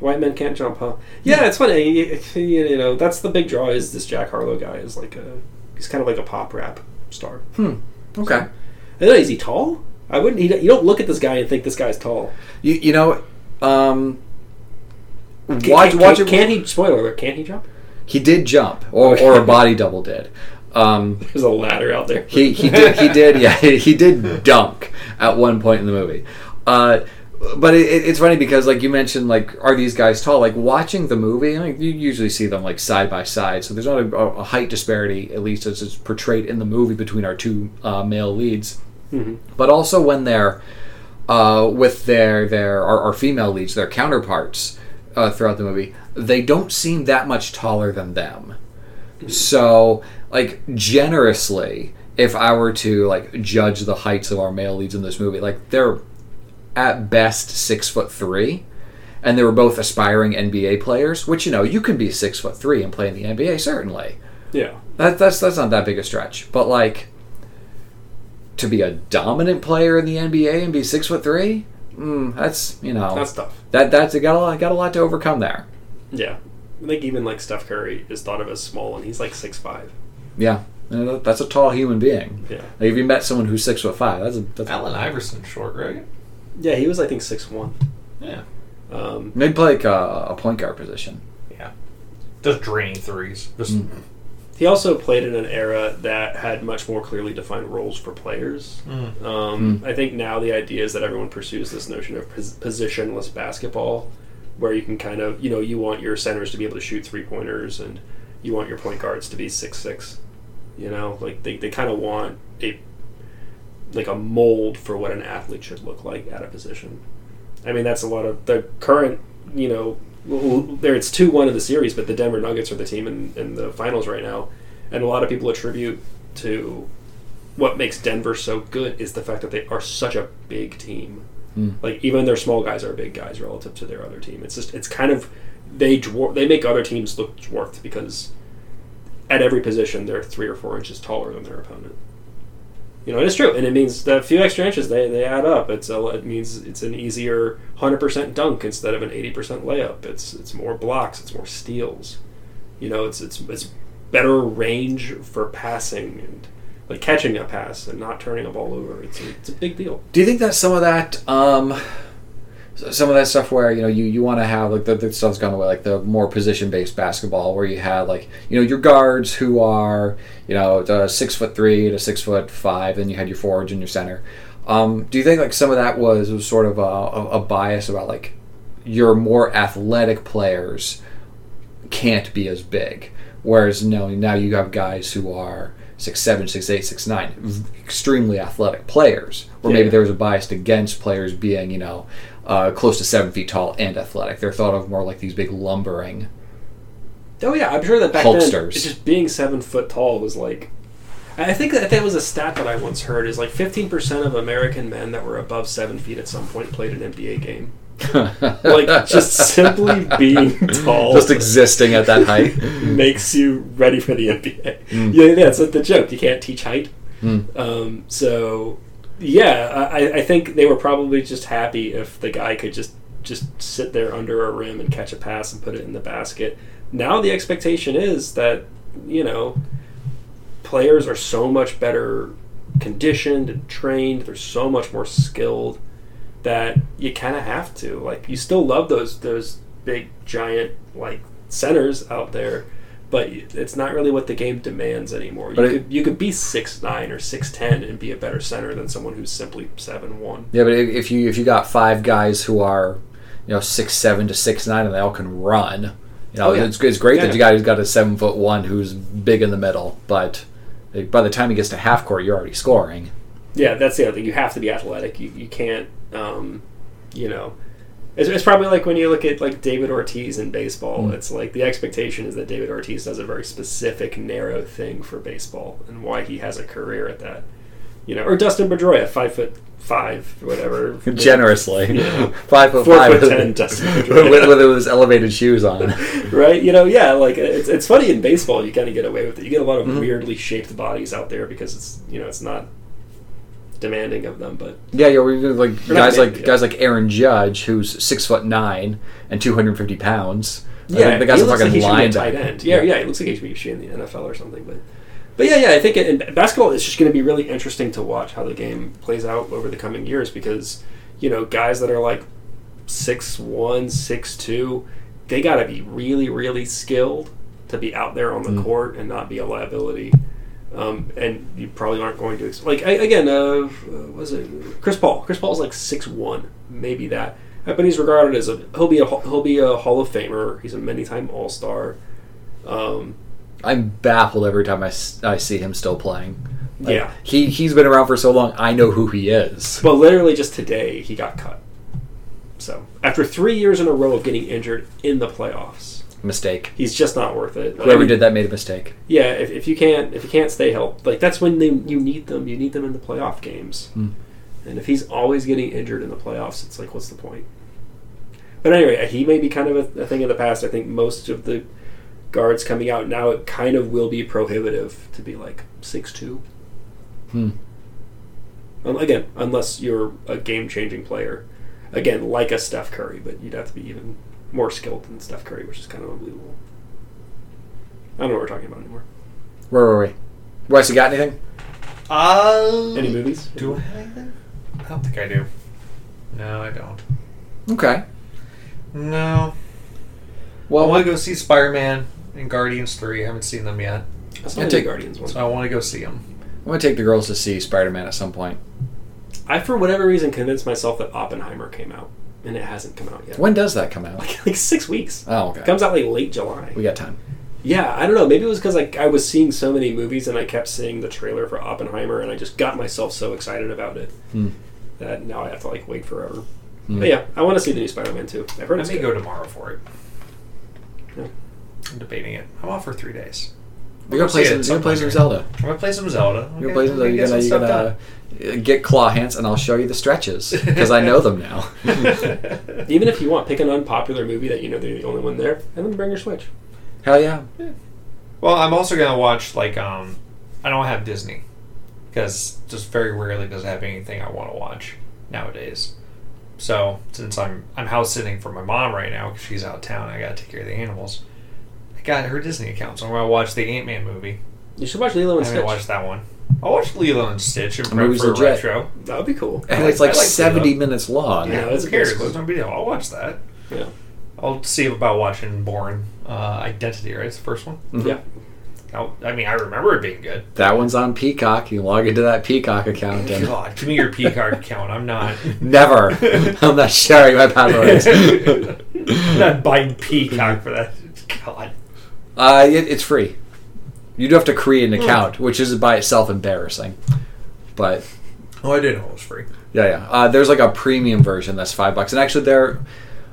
white men can't jump, huh? Yeah, it's funny. You, know, that's the big draw. Is this Jack Harlow guy? Is like a he's kind of like a pop rap star. Hmm. Okay. Know, is he tall? I wouldn't. He, you don't look at this guy and think this guy's tall. You you know, um, Can, watch can, watch can, it. can he? Spoiler alert! Can he jump? He did jump, or or a body double did. Um, [LAUGHS] There's a ladder out there. he he did he did yeah [LAUGHS] he did dunk at one point in the movie. Uh, but it, it- it's funny because like you mentioned like are these guys tall? Like watching the movie, like you usually see them like side by side, so there's not a, a height disparity at least as it's portrayed in the movie between our two uh, male leads. Mhm. But also when they're uh, with their their our, our female leads, their counterparts uh, throughout the movie, they don't seem that much taller than them. So, like generously, if I were to like judge the heights of our male leads in this movie, like they're at best six foot three, and they were both aspiring NBA players. Which you know you can be six foot three and play in the NBA certainly. Yeah. That, that's that's not that big a stretch, but like to be a dominant player in the NBA and be six foot three, mm, that's you know That's tough. that that's got a lot, got a lot to overcome there. Yeah. I think even like Steph Curry is thought of as small, and he's like six five. Yeah, You know, that's a tall human being. Yeah. Like, if you met someone who's six foot five, that's a that's Allen Iverson short, right? Yeah, he was I think six one. Yeah. Um, Maybe play like a, a point guard position. Yeah. Just draining threes. Just Mm. He also played in an era that had much more clearly defined roles for players. Mm. Um, Hmm. I think now the idea is that everyone pursues this notion of pos- positionless basketball, where you can kind of, you know, you want your centers to be able to shoot three pointers, and you want your point guards to be six six. You know, like they, they kind of want a like a mold for what an athlete should look like at a position. I mean, that's a lot of the current, you know, well, there it's two one in the series, but the Denver Nuggets are the team in, in the finals right now, and a lot of people attribute to what makes Denver so good is the fact that they are such a big team. Hmm. Like even their small guys are big guys relative to their other team. It's just it's kind of they dwarf they make other teams look dwarfed because at every position they're three or four inches taller than their opponent. You know, it's true, and it means that a few extra inches they, they add up. It's a, it means it's an easier hundred percent dunk instead of an eighty percent layup. It's it's more blocks, it's more steals. You know, it's it's it's better range for passing and like catching a pass and not turning a ball over. It's a, it's a big deal. Do you think that some of that, um, some of that stuff where you know you, you want to have like the, the stuff's gone away, like the more position based basketball, where you had like you know your guards who are you know uh, six foot three to six foot five, and you had your forwards and your center. Um, do you think like some of that was, was sort of a, a, a bias about like your more athletic players can't be as big, whereas no now you have guys who are six seven, six eight, six nine, v- extremely athletic players. Or maybe Yeah. there was a bias against players being you know uh, close to seven feet tall and athletic. They're thought of more like these big lumbering. Oh yeah, I'm sure that back then, Hulksters. it's just being seven foot tall was like. I think that that was a stat that I once heard is like 15% of American men that were above seven feet at some point played an NBA game. [LAUGHS] Like just simply being [LAUGHS] tall, just existing at that height. [LAUGHS] makes you ready for the NBA. Mm. Yeah, that's the joke. You can't teach height. Mm. Um, so yeah, I, I think they were probably just happy if the guy could just just sit there under a rim and catch a pass and put it in the basket. Now the expectation is that you know players are so much better conditioned and trained. They're so much more skilled that you kind of have to like. You still love those those big giant like centers out there. But it's not really what the game demands anymore. You But it- could you could be six nine or six ten and be a better center than someone who's simply seven one. Yeah, but if if you if you got five guys who are, you know, six seven to six nine, and they all can run, you know, Oh, yeah. it's, it's great Yeah. that you got who's got a seven foot one who's big in the middle, but by the time he gets to half court, you're already scoring. Yeah, that's the other thing. You have to be athletic. You, you can't, um, you know. It's, it's probably like when you look at like David Ortiz in baseball. Mm. It's like the expectation is that David Ortiz does a very specific, narrow thing for baseball, and why he has a career at that. You know, or Dustin Pedroia, five foot five, whatever. [LAUGHS] Generously, Yeah. [LAUGHS] five foot Four five foot ten, Dustin [LAUGHS] with, Pedroia. with those elevated shoes on. right? You know, yeah, like it's, it's funny in baseball. You kind of get away with it. You get a lot of Mhm. weirdly shaped bodies out there because it's you know it's not demanding of them, but Yeah, yeah, we're like We're guys like guys like Aaron Judge, who's six foot nine and two hundred and fifty pounds. Yeah, the guy's a fucking like he should be a tight end. Yeah, yeah, it looks like he should be in the NFL or something. But but yeah, yeah, I think in basketball it's just going to be really interesting to watch how the game plays out over the coming years because you know guys that are like six one, six two, they got to be really, really skilled to be out there on the Mm. court and not be a liability. Um, and you probably aren't going to ex- like I, again. Uh, uh, was it Chris Paul? Chris Paul's like six one, maybe that. Uh, But he's regarded as a he'll be a he'll be a Hall of Famer. He's a many time All Star. Um, I'm baffled every time I, I see him still playing. Like, Yeah. he he's been around for so long. I know who he is. but literally just today he got cut. So after three years in a row of getting injured in the playoffs, Mistake. he's just not worth it. I Whoever mean, did that made a mistake. Yeah, if, if you can't if you can't stay healthy, like that's when they, you need them. You need them in the playoff games. Hmm. And if he's always getting injured in the playoffs, it's like, what's the point? But anyway, he may be kind of a, a thing in the past. I think most of the guards coming out now, it kind of will be prohibitive to be like six two. Hmm. Um, again, unless you're a game changing player, again like a Steph Curry, but you'd have to be even more skilled than Steph Curry, which is kind of unbelievable. I don't know what we're talking about anymore. Where were we? Wes, you got anything? Uh, Any movies? Do I have anything? I don't think I do. No, I don't. Okay. No. Well, I want to go see Spider Man and Guardians 3. I haven't seen them yet. I saw Yeah, the take- Guardians one. So I want to go see them. I'm gonna take the girls to see Spider Man at some point. I, for whatever reason, convinced myself that Oppenheimer came out, and it hasn't come out yet. When does that come out? [LAUGHS] Like, like six weeks. Oh, okay. It comes out like late July. We got time. Yeah, I don't know. Maybe it was because like I was seeing so many movies, and I kept seeing the trailer for Oppenheimer, and I just got myself so excited about it Hmm. that now I have to like wait forever. Hmm. But yeah, I want to see the new Spider-Man too. I've heard I it's may good. go tomorrow for it. Yeah. I'm debating it. I'm off for three days. You're gonna play some. it You're gonna play some. Zelda. I'm gonna play some Zelda. You're gonna play some. maybe You're get gonna. You're gonna uh, get claw hands, and I'll show you the stretches because I know them now. [LAUGHS] [LAUGHS] Even if you want, pick an unpopular movie that you know they're the only one there, and then bring your Switch. Hell yeah! Well, I'm also gonna watch like um, I don't have Disney because just very rarely does it have anything I want to watch nowadays. So since I'm I'm house sitting for my mom right now because she's out of town, I gotta take care of the animals. I got her Disney account, so I'm gonna watch the Ant Man movie. You should watch Lilo I and haven't Stitch. watched that one. I'll watch Lilo and Stitch and The prep movie's for a legit. retro. That would be cool. And I it's like- like I like 70 Lilo. minutes long. Yeah, Yeah, it's who a cares? good There's no big deal. I'll watch that. Yeah. I'll see about watching Bourne uh, Identity. Right, it's the first one. Mhm. Yeah. I'll, I mean, I remember it being good. That one's on Peacock. You log into that Peacock account and God, give me your Peacock account. I'm not. [LAUGHS] never. I'm not sharing my [LAUGHS] passwords. I'm not buying Peacock for that. God. Uh, it, it's free. You do have to create Hmm. an account, which is by itself embarrassing. But Oh, I didn't know it was free. yeah, yeah. Uh, there's like a premium version that's five bucks, and actually, there,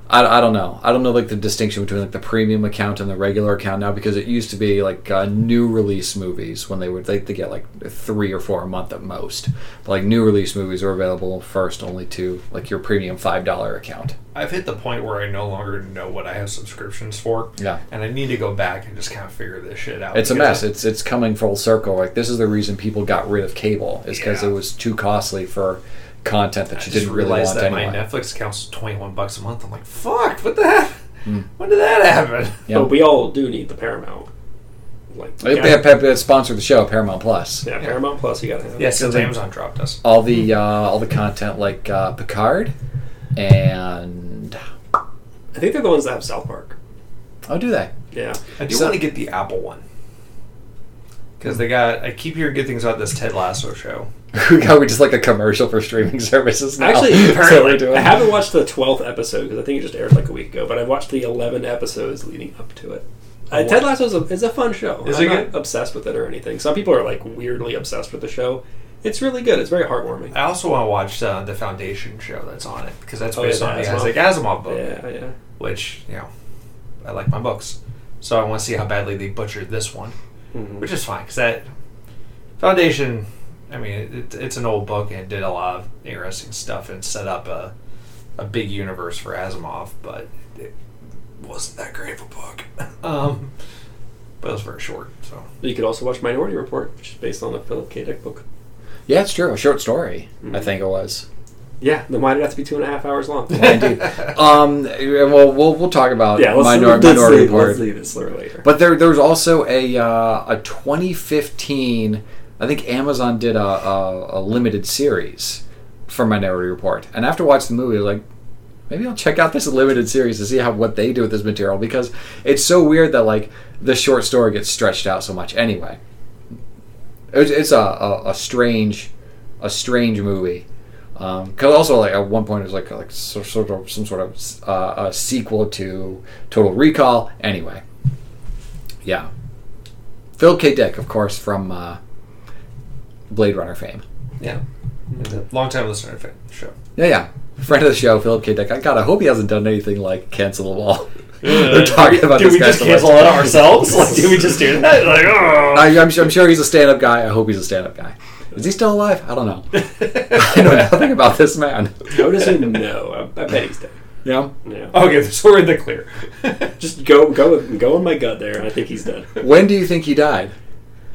I, I don't know. I don't know like the distinction between like the premium account and the regular account now because it used to be like uh, new release movies when they would they, they get like three or four a month at most. But like new release movies are available first only to like your premium five dollar account. I've hit the point where I no longer know what I have subscriptions for, Yeah. and I need to go back and just kind of figure this shit out. It's a mess. It's it's coming full circle. Like this is the reason people got rid of cable is because Yeah. it was too costly for content that I you just didn't really want that anyway. my Netflix account's twenty one bucks a month. I'm like, fuck, what the heck? Hmm. When did that happen? Yeah. But we all do need the Paramount. Like, They, yeah, have, they have sponsored the show, Paramount Plus. yeah, Paramount Plus. You got to have. Yeah, since Amazon dropped us. All the uh, all the content like uh, Picard and I think they're the ones that have South Park. oh, do they? Yeah. I do So- want to get the Apple one because they got. I keep hearing good things about this Ted Lasso show. [LAUGHS] Are we just like a commercial for streaming [LAUGHS] services now? Actually, [LAUGHS] That's what we're apparently, doing. I haven't watched the twelfth episode because I think it just aired like a week ago. But I've watched the eleven episodes leading up to it. Uh, Oh, Ted. Lasso is a, is a fun show. Is I'm it not good? obsessed with it or anything. Some people are like weirdly obsessed with the show. It's really good. It's very heartwarming. I also want to watch uh, the Foundation show that's on it because that's Oh, based yeah, on the Asimov. Isaac Asimov book, Yeah, yeah. which you know, I like my books, so I want to see how badly they butchered this one, Mhm. which is fine because that Foundation I mean, it, it's an old book and it did a lot of interesting stuff and set up a a big universe for Asimov, but it wasn't that great of a book. [LAUGHS] um, but it was very short, so You could also watch Minority Report, which is based on a Philip K. Dick book. Yeah, it's true. A short story, I Mhm. think it was. Yeah, then why did it have to be two and a half hours long? Indeed. [LAUGHS] um, well, we'll we'll talk about yeah, let's, Minor- let's, Minority leave, Report. let's leave this for later. But there, there was also a uh, a 2015. I think Amazon did a, a, a limited series for Minority Report, and after watching the movie, I was like, maybe I'll check out this [LAUGHS] limited series to see how what they do with this material because it's so weird that like the short story gets stretched out so much. Anyway, it's, it's a, a, a strange a strange movie. Because also, like at one point, it was like like so, sort of some sort of uh, a sequel to Total Recall. Anyway, yeah. Phil K. Dick, of course, from uh, Blade Runner fame. yeah, mm-hmm. long time listener to the show. Yeah, yeah. Friend of the show, Philip K. Dick. I God, I hope he hasn't done anything like cancel them all. They're [LAUGHS] talking about do this we guy just so cancel much. it ourselves? Like, do we just do that? Like, [LAUGHS] oh. I, I'm, sure- I'm sure he's a stand-up guy. I hope he's a stand-up guy. Is he still alive? I don't know. [LAUGHS] I know nothing about this man. How does he know? I, I bet he's dead. Yeah. Yeah. okay, so we're in the clear. Just go, go, go in my gut there, I think he's dead. When do you think he died?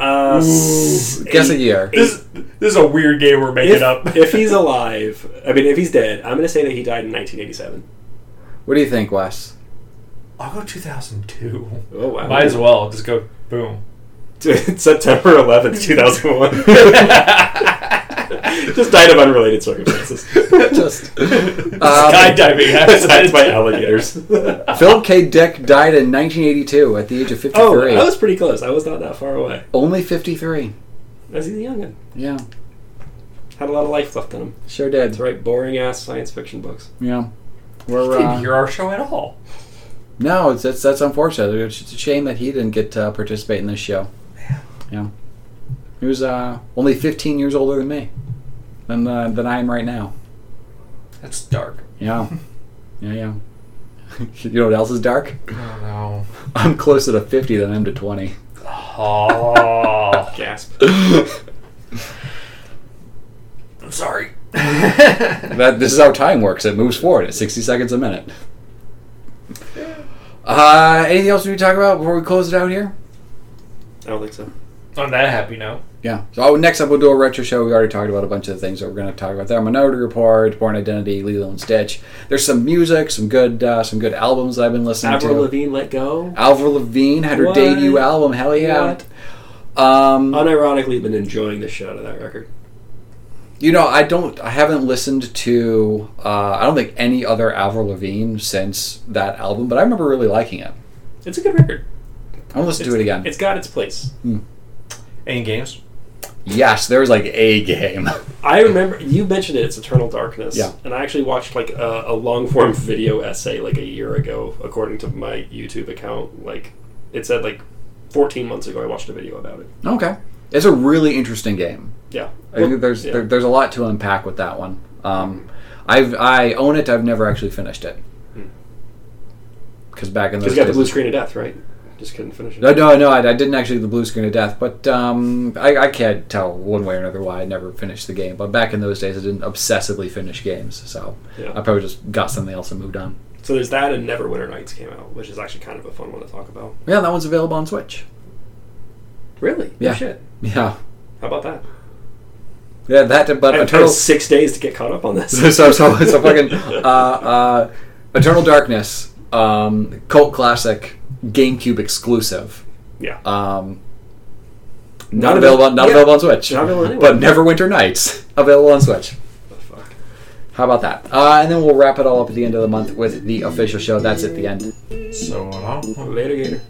Uh, s- Guess a year. this, this is a weird game we're making If, up. if he's [LAUGHS] alive, I mean, if he's dead, I'm going to say that he died in 1987. What do you think, Wes? I'll go 2002. Oh wow! Might as well just go boom. [LAUGHS] September 11th, 2001. [LAUGHS] [LAUGHS] Just died of unrelated circumstances. Just [LAUGHS] um, Skydiving [LAUGHS] Attacked by alligators. Philip K. Dick died in 1982 at the age of 53. oh, I was pretty close. I was not that far away. Only 53. As he's a youngin. Yeah, Had a lot of life left in him. sure did. To write boring ass science fiction books. Yeah. We're, Didn't uh, hear our show at all. no, it's, that's, that's unfortunate. It's a shame that he didn't get to participate in this show. Yeah. yeah. He was uh, only 15 years older than me, than, uh, than I am right now. That's dark. Yeah. Yeah, yeah. [LAUGHS] you know what else is dark? Oh no. I'm closer to 50 than I am to 20. Oh, [LAUGHS] Gasp. I'm sorry. [LAUGHS] That this is how time works. It moves forward at 60 seconds a minute. Uh, anything else we need to talk about before we close it out here? I don't think so. On that happy note, Yeah. So oh, next up, we'll do a retro show. We already talked about a bunch of the things that we're going to talk about there. Minority Report, Bourne Identity, Lilo and Stitch. There's some music, some good, uh, some good albums that I've been listening Avril to. Avril Lavigne let go. Avril Lavigne had her What? debut album. Hell yeah. What? Um, Unironically, been enjoying the shit out of that record. you know, I don't, I haven't listened to, uh, I don't think any other Avril Lavigne since that album, but I remember really liking it. It's a good record. I'm gonna listen to it again. It's got its place. any games? Yes, there was like a game. I remember you mentioned it. It's Eternal Darkness. Yeah. And I actually watched like a, a long form video essay like a year ago, according to my YouTube account. Like it said like 14 months ago, I watched a video about it. okay, it's a really interesting game. Yeah. I think there's yeah. there, there's a lot to unpack with that one. Um, I've I own it. I've never actually finished it Hmm. because back in those Because you got the blue screen of death, right? Just couldn't finish it. No, no, no. I, I didn't actually do the blue screen of death, but um, I, I can't tell one way or another why I never finished the game. But back in those days, I didn't obsessively finish games, so Yeah. I probably just got something else and moved on. So there's that, and Neverwinter Nights came out, which is actually kind of a fun one to talk about. Yeah, that one's available on Switch. Really? Yeah. Shit. Yeah, How about that? yeah. That, but I Eternal. had six days to get caught up on this. so [LAUGHS] so so, so fucking [LAUGHS] uh, uh, Eternal Darkness, um, cult classic, GameCube exclusive. Yeah. Um, not, not available. On, not yeah. available on Switch. Not available anywhere. But Neverwinter Nights [LAUGHS] available on Switch. Oh, How about that? Uh, and then we'll wrap it all up at the end of the month with the official show. That's at the end. So long. Later, Gator.